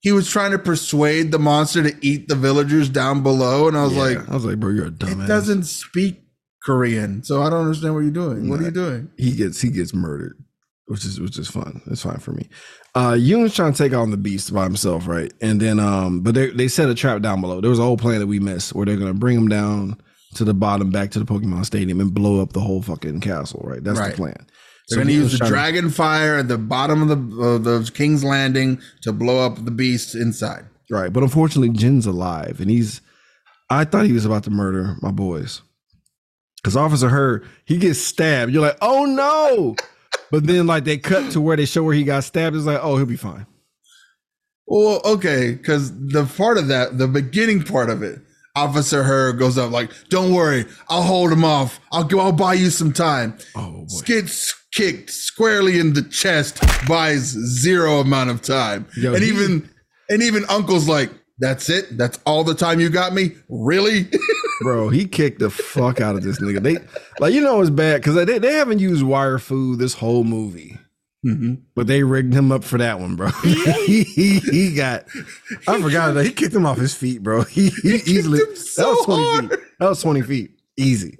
he was trying to persuade the monster to eat the villagers down below, and I was Yeah. like, I was like, bro, you're a dumbass. it doesn't speak Korean, so I don't understand what you're doing. What are you doing? he gets he gets murdered, which is which is fun. It's fine for me. Uh Yoon's trying to take on the beast by himself, right? And then um, but they they set a trap down below. There was a whole plan that we missed where they're gonna bring him down to the bottom back to the Pokemon Stadium and blow up the whole fucking castle, right? That's Right. the plan. They're going to use the to- dragon fire at the bottom of the of the King's Landing to blow up the beast inside. Right. But unfortunately, Jin's alive and he's I thought he was about to murder my boys. Cause Officer Her, he gets stabbed. You're like, oh no. But then like they cut to where they show where he got stabbed. It's like, oh, he'll be fine. Well, okay, because the part of that, the beginning part of it, Officer Her goes up like, "Don't worry, I'll hold him off. I'll go. I'll buy you some time." Oh boy. gets kicked squarely in the chest, buys zero amount of time, Yo, and he- even and even Uncle's like, "That's it. That's all the time you got me. Really?" Bro, he kicked the fuck out of this nigga. They like you know it's bad because they, they haven't used wire fu this whole movie. Mm-hmm. But they rigged him up for that one, bro. he, he, he got I forgot that he kicked him off his feet, bro. He, he, easily him that was 20 hard. feet. That was 20 feet. Easy.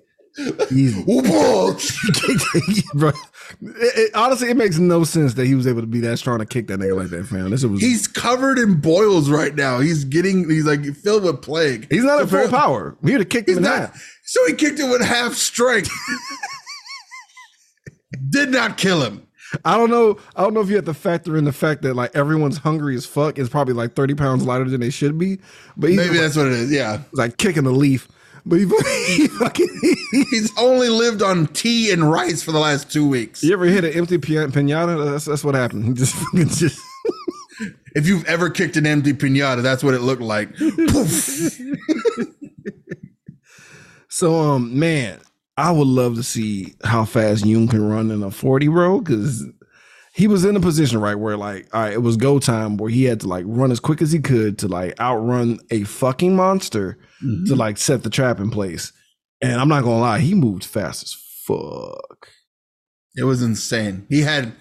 Easy. bro. It, it- honestly, it makes no sense that he was able to be that strong to kick that nigga like that, fam. This was He's covered in boils right now. He's getting. He's like filled with plague. he's not at full Apparently- power. We would have kicked him in not. half. So he kicked him with half strength. Did not kill him. I don't know. I don't know if you have to factor in the fact that like everyone's hungry as fuck is probably like 30 pounds lighter than they should be. But Maybe like, that's what it is. Yeah. like kicking a leaf. But he, he fucking He's only lived on tea and rice for the last two weeks. You ever hit an empty pinata? That's that's what happened. He just fucking just If you've ever kicked an empty pinata, that's what it looked like. So um man, I would love to see how fast Yoon can run in a 40 row because he was in a position right where like all right, it was go time where he had to like run as quick as he could to like outrun a fucking monster mm-hmm. to like set the trap in place. And I'm not gonna lie, he moved fast as fuck. It was insane. He had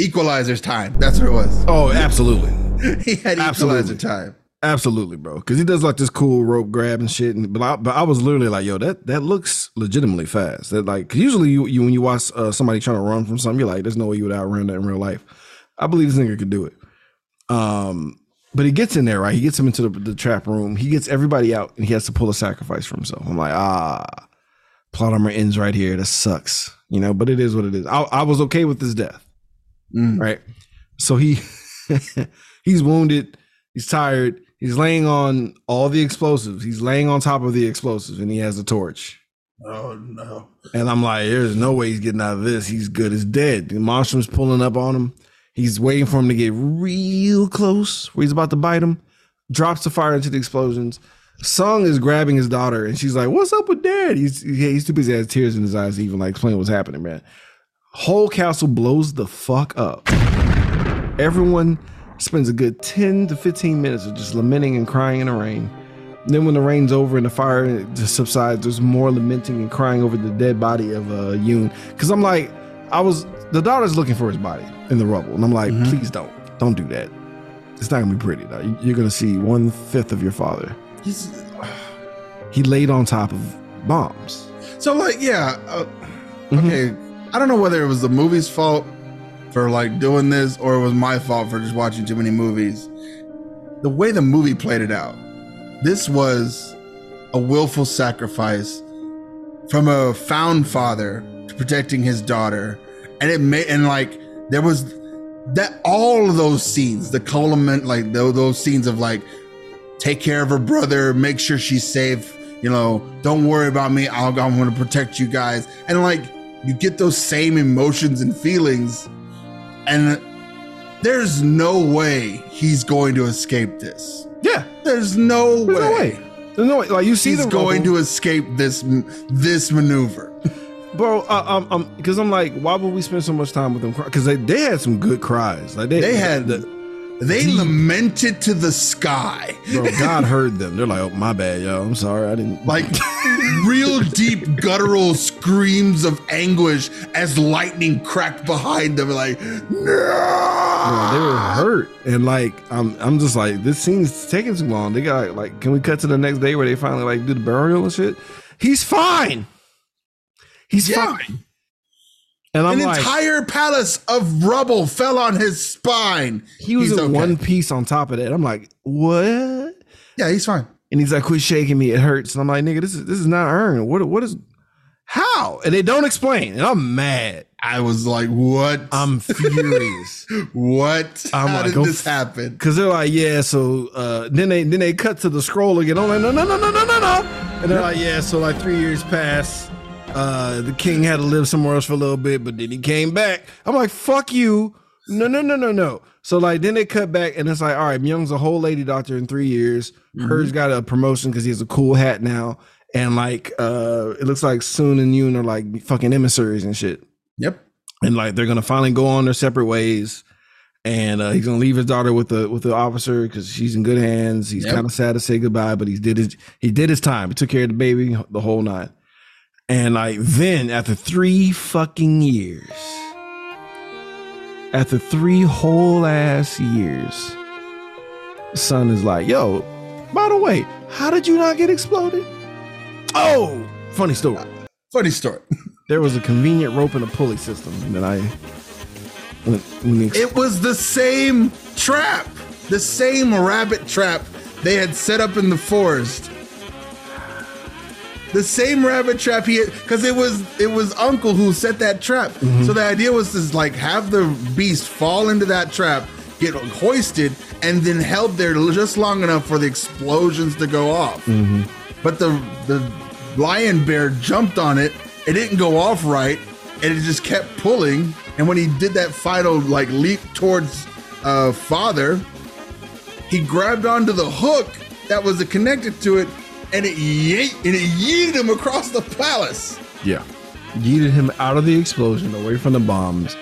equalizer's time. That's what it was. Oh, absolutely. He had Absolutely. equalizer time. Absolutely, bro. Because he does like this cool rope grab and shit. And, but I, but I was literally like, yo, that that looks legitimately fast. That like usually you, you when you watch uh, somebody trying to run from something, you're like, there's no way you would outrun that in real life. I believe this nigga could do it. Um, but he gets in there, right? He gets him into the, the trap room. He gets everybody out, and he has to pull a sacrifice for himself. I'm like, ah, plot armor ends right here. That sucks, you know. But it is what it is. I, I was okay with his death Mm. right? So he he's wounded, he's tired, he's laying on all the explosives. He's laying on top of the explosives and he has a torch. Oh no. And I'm like, there's no way he's getting out of this. He's good as dead. The monstrum's pulling up on him. He's waiting for him to get real close where he's about to bite him. Drops the fire into the explosions. Sung is grabbing his daughter and she's like, What's up with dad? He's he's too busy, he has tears in his eyes to even like explain what's happening, man. Whole castle blows the fuck up. Everyone spends a good 10 to 15 minutes of just lamenting and crying in the rain. Then when the rain's over and the fire just subsides, there's more lamenting and crying over the dead body of uh, Yoon. Because I'm like, I was the daughter's looking for his body in the rubble, and I'm like, please don't, don't do that. It's not gonna be pretty. Though. You- You're gonna see one fifth of your father. He's He laid on top of bombs. so like yeah. Uh, Mhm. okay. I don't know whether it was the movie's fault for like doing this or it was my fault for just watching too many movies. The way the movie played it out, this was a willful sacrifice from a found father to protecting his daughter and it made and like there was that all of those scenes, the culminant like those, those scenes of like take care of her brother, make sure she's safe. You know, don't worry about me. I'll, I'm going to protect you guys. And like, you get those same emotions and feelings, and there's no way he's going to escape this. Yeah, There's no there's way. no way. There's no way. Like you see He's going rubble. to escape this this maneuver. bro. Uh, um, um, because I'm like, why would we spend so much time with them? Because they, they had some good cries. Like they, They had the, they Deep. lamented to the sky. bro. God heard them. They're like, oh my bad, yo. I'm sorry. I didn't like real deep guttural screams of anguish as lightning cracked behind them like Bro, they were hurt, and like I'm, I'm just like this scene's taking too long. They got like, can we cut to the next day where they finally like do the burial and shit? He's fine. He's Yeah. fine. And I'm an like, entire palace of rubble fell on his spine he was He's in okay. one piece on top of that. I'm like, what? yeah he's fine And he's like, quit shaking me, it hurts. And I'm like, nigga, this is this is not earned. What what is how? And they don't explain. And I'm mad. i was like what I'm furious. what I'm how like, did this f- happen Cause they're like, yeah, so uh then they then they cut to the scroll again. I'm like, no, no, no, no, no, no, no. And they're like, yeah, so like three years passed. Uh the king had to live somewhere else for a little bit, but then he came back. I'm like, fuck you. No, no, no, no, no. So like then they cut back and it's like, all right, Myung's a whole lady doctor in three years. Hers got a promotion because he has a cool hat now. And like uh it looks like Soon and Yoon are like fucking emissaries and shit yep and like they're gonna finally go on their separate ways and uh, he's gonna leave his daughter with the with the officer because she's in good hands he's Yep. kind of sad to say goodbye but he did his he did his time he took care of the baby the whole nine and like then after three fucking years after three whole ass years son is like yo by the way how did you not get exploded? Oh funny story. Funny story. There was a convenient rope and a pulley system that I when, when the, it was the same trap the same rabbit trap they had set up in the forest the same rabbit trap he because it was it was uncle who set that trap. So the idea was to like have the beast fall into that trap get hoisted and then held there just long enough for the explosions to go off. But the the lion bear jumped on it. It didn't go off right. And it just kept pulling. And when he did that final like leap towards uh father he grabbed onto the hook that was connected to it and it yeet and it yeeted him across the palace. Yeah. Yeeted him out of the explosion away from the bombs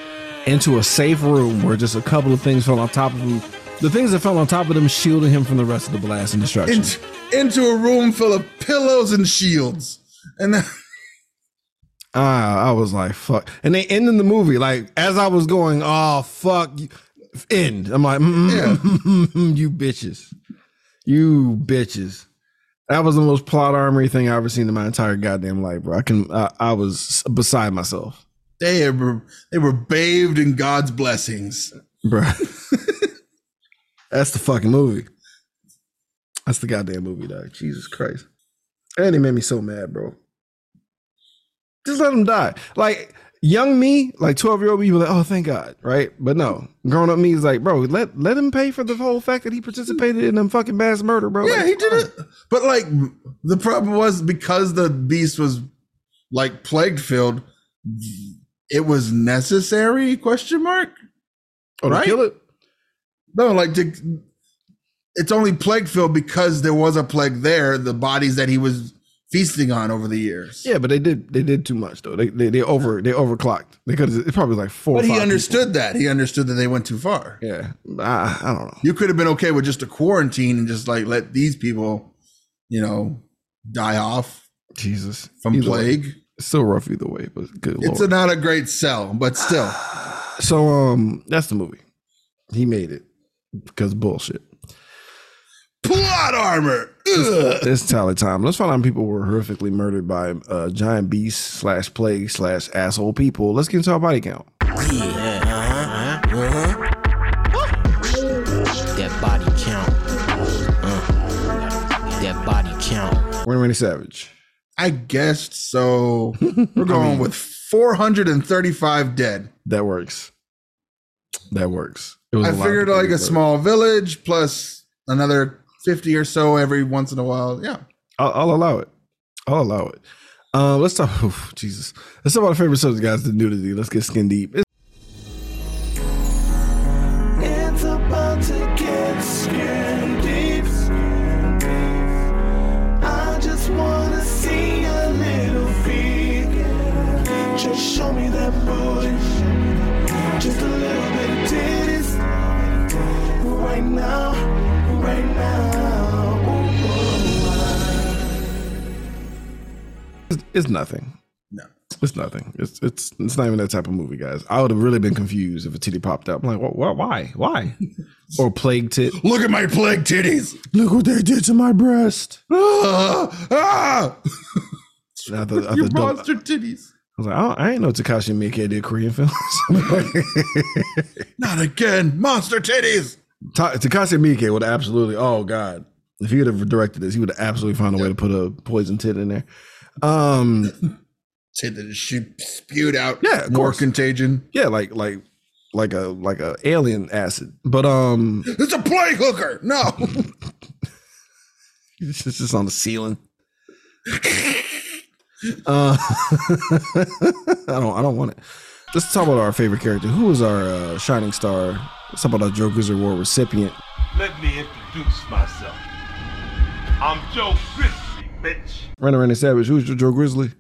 into a safe room where just a couple of things fell on top of him. The things that fell on top of him shielded him from the rest of the blast and destruction. Into, into a room full of pillows and shields. And then, Ah, I was like, fuck. And they end in the movie. Like as I was going, oh fuck, end. I'm like, mm, you bitches, you bitches. That was the most plot armory thing I ever seen in my entire goddamn life, bro. I can, I, I was beside myself, they were they were bathed in god's blessings bro. That's the fucking movie. That's the goddamn movie, dog. Jesus Christ. And it made me so mad, bro. Just let him die. Like young me, like 12 year old me, was like, oh, thank God. Right. But no, grown up me is like, bro, let, let him pay for the whole fact that he participated in them fucking mass murder, bro. Yeah, Like, he did it. But like the problem was because the beast was like plague filled, it was necessary? Question mark. Oh, to right? kill it? No, like to, it's only plague filled because there was a plague there. The bodies that he was feasting on over the years. Yeah, but they did they did too much though. They they, they over they overclocked. They could have probably like four. but or he understood that. He understood that they went too far. Yeah, I, I don't know. You could have been okay with just a quarantine and just like let these people, you know, die off Jesus from Either way. plague. It's still rough either way, but good It's a, not a great sell, but still. so um, that's the movie. He made it because bullshit. Plot armor. Ugh. It's tally time. Let's find out people were horrifically murdered by uh, giant beasts slash plague slash asshole people. Let's get into our body count. That body count. Uh, that body count. Winnie Randy Savage. I guess so. We're going with 435 dead. That works. That works. It was I a figured of like a that- small village plus another 50 or so every once in a while. Yeah. I'll, I'll allow it. I'll allow it. Uh, let's talk. oof, Jesus. Let's talk about our favorite subject, guys. The nudity. Let's get skin deep. It's it's, nothing. No. It's nothing. It's it's it's not even that type of movie, guys. I would have really been confused if a titty popped up. I'm like, what, what, why, why? or plague tit. Look at my plague titties. Look what they did to my breast. Ah, ah. I thought, I, Your thought, monster titties. I was like, I, don't- I ain't know Takashi Miike did Korean films. Not again. Monster titties. Ta- Takashi Miike would absolutely. Oh God, if he would have directed this, he would have absolutely found a way to put a poison tit in there. Um, say that she spewed out. Yeah, More course. contagion. yeah, like like like a like a alien acid, but um, It's a plague hooker. No. it's just, just on the ceiling. uh, I don't I don't want it. Let's talk about our favorite character. Who was our uh, shining star? Let's talk about our Joe Grizzly Award recipient. Let me introduce myself. I'm Joe Grizzly, bitch. Renner Renner Savage. Who's your Joe Grizzly?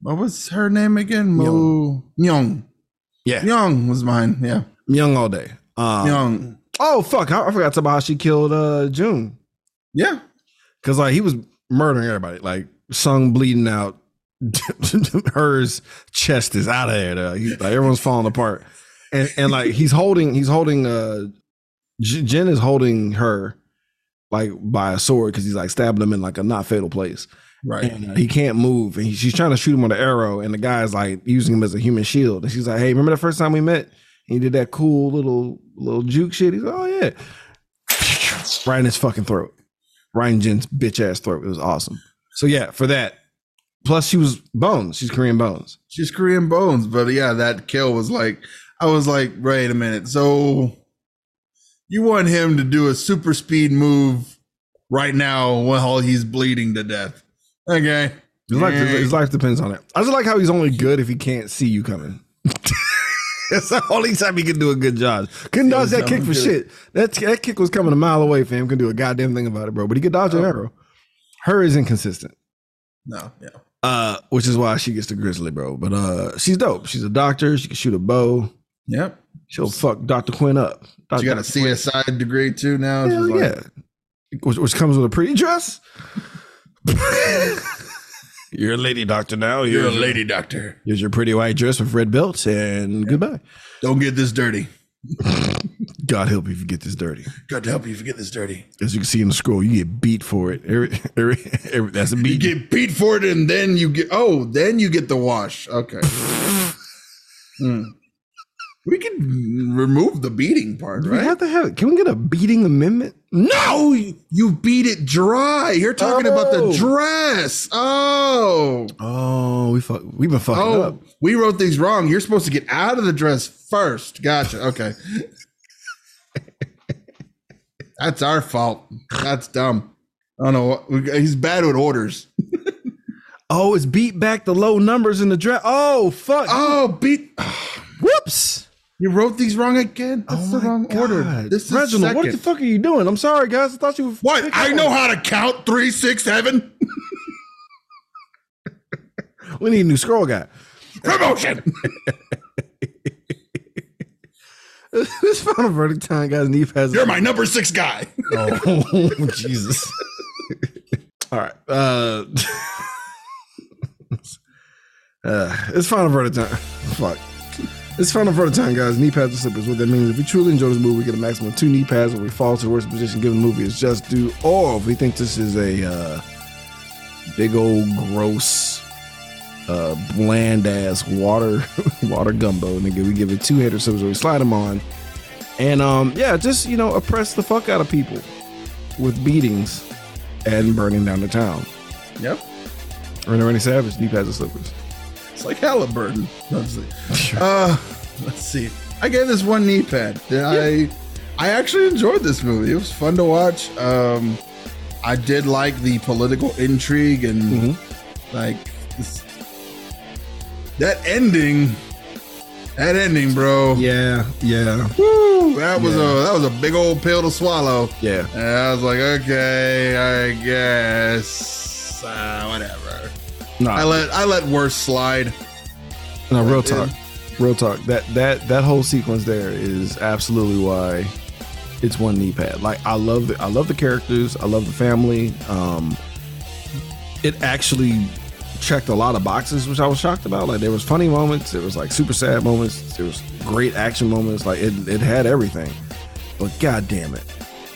what was her name again? Mo Myung. Yeah, Myung was mine. Yeah. Young all day. Um, Myung. Oh fuck! I, I forgot to about how she killed uh June Yeah. because like he was murdering everybody. Like Sung bleeding out, hers chest is out of there. He- like everyone's falling apart, and and like he's holding he's holding uh J- Jen is holding her like by a sword because he's like stabbing him in like a not fatal place. Right. And uh, he can't move, and he, she's trying to shoot him with an arrow, and the guy's like using him as a human shield. And she's like, "Hey, remember the first time we met? And he did that cool little little juke shit." He's like, "Oh yeah," right in his fucking throat, right in Jen's bitch ass throat. It was awesome. So yeah, for that. Plus, she was Bones. She's Korean Bones. She's Korean bones, but yeah, that kill was like, I was like, wait a minute. So you want him to do a super speed move right now while he's bleeding to death? Okay. His life, his life depends on it. I just like how he's only good if he can't see you coming. That's the only time he can do a good job. Couldn't dodge that kick for shit. That that kick was coming a mile away, fam. Couldn't do a goddamn thing about it, bro. But he could dodge an arrow. Her is inconsistent. No, yeah. Uh, which is why she gets the grizzly, bro. But uh, she's dope. She's a doctor. She can shoot a bow. Yep. She'll fuck Doctor Quinn up. She got a Dr. Quinn- CSI degree too now. Hell like, yeah. Which, which comes with a pretty dress. You're a lady doctor now. You're a Here's- lady doctor. Here's your pretty white dress with red belts, and goodbye. Don't get this dirty. God help you if you get this dirty. God help you if you get this dirty. As you can see in the scroll, you get beat for it. Every, every, every, that's a beat. You get beat for it, and then you get oh, then you get the wash. Okay. Hmm. We can remove the beating part, Do we have to have it. Can we get a beating amendment? No, you beat it dry. You're talking about the Oh. dress. Oh, Oh, we fuck, we've been fucking oh, up. we wrote things wrong. You're supposed to get out of the dress first. Gotcha. Okay. That's our fault. That's dumb. I don't know. He's bad with orders. Oh, it's beat back the low numbers in the dress. Oh, fuck. Oh, beat. Whoops. You wrote these wrong again. That's the Oh my wrong order. God. This is Reginald, what the fuck are you doing? I'm sorry, guys. I thought you were. What? I know how to count three, six, seven. We need a new scroll guy. Promotion. this final verdict time, guys. Neve has. You're my number six guy. Oh, Jesus. All right. Uh, uh, it's final verdict time. Fuck. It's final verdict time, guys. Knee pads and slippers. What that means, if we truly enjoy this movie, we get a maximum of two knee pads when we fall to the worst position given the movie is just due, or if we think this is a uh, big old gross, uh, bland ass water water gumbo, nigga, we give it two header slippers we slide them on. And um, yeah, just you know, oppress the fuck out of people with beatings and burning down the town. Yep. Renee Savage, knee pads and slippers. It's like Halliburton. Let's see. Uh, let's see. I gave this one knee pad. I I actually enjoyed this movie. It was fun to watch. Um, I did like the political intrigue and like this, that ending. That ending, bro. Yeah, yeah, Woo, that was Yeah. a that was a big old pill to swallow. yeah. And I was like, okay, I guess uh, whatever. No, I let I let worse slide. no, real talk, real talk. That that that whole sequence there is absolutely why it's one knee pad. Like I love the, I love the characters. I love the family. Um, it actually checked a lot of boxes, which I was shocked about. Like there was funny moments. There was like super sad moments. There was great action moments. Like it, it had everything. But god damn it,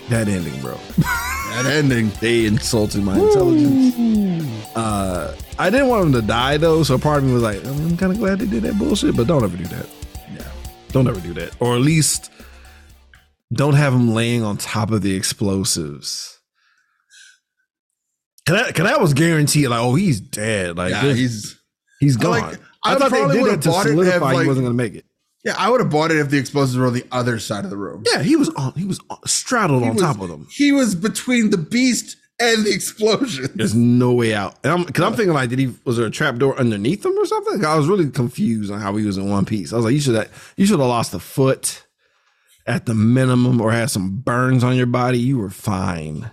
that ending, bro. That ending. they insulted my intelligence. Uh, I didn't want him to die though, so part of me was like, I'm kind of glad they did that bullshit, but don't ever do that. Yeah, don't ever do that, or at least don't have him laying on top of the explosives. Cause that, cause that was guaranteed. Like, oh, he's dead. Like, Yeah, this- he's he's gone. like- I, I thought they did that would've to it and have, solidify he wasn't gonna make it. yeah. I would have bought it if the explosives were on the other side of the room. Yeah, he was on. He was on, straddled He on was- top of them. He was between the beast and the explosion. There's no way out. And I'm because I'm thinking like, did he was there a trap door underneath him or something? I was really confused on how he was in one piece. I was like, you should have you should have lost a foot at the minimum or had some burns on your body. You were fine.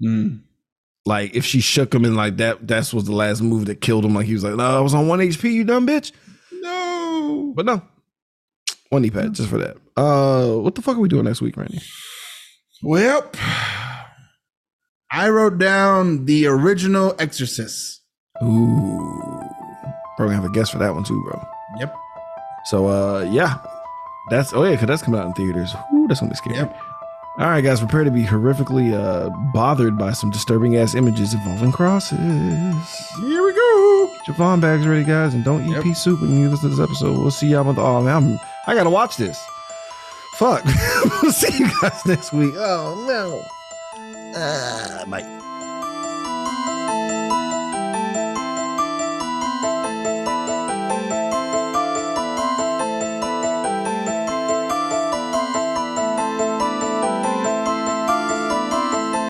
Hmm. Like if she shook him and like that, that's was the last move that killed him. Like he was like, no, I was on one HP, you dumb bitch. No. But no. One knee pad just for that. Uh what the fuck are we doing next week, Randy? Well, I wrote down the original Exorcist. Ooh. Probably have a guess for that one too, bro. Yep. So uh yeah. That's oh yeah, cause that's coming out in theaters. Ooh, that's gonna be scary. Yep. All right, guys, prepare to be horrifically uh bothered by some disturbing ass images involving crosses. Here we go. Phone bags ready, guys, and don't eat Yep. pea soup when you listen to this episode. We'll see y'all on the oh man, I'm, I gotta watch this. Fuck. we'll see you guys next week. Oh no. Uh, bye.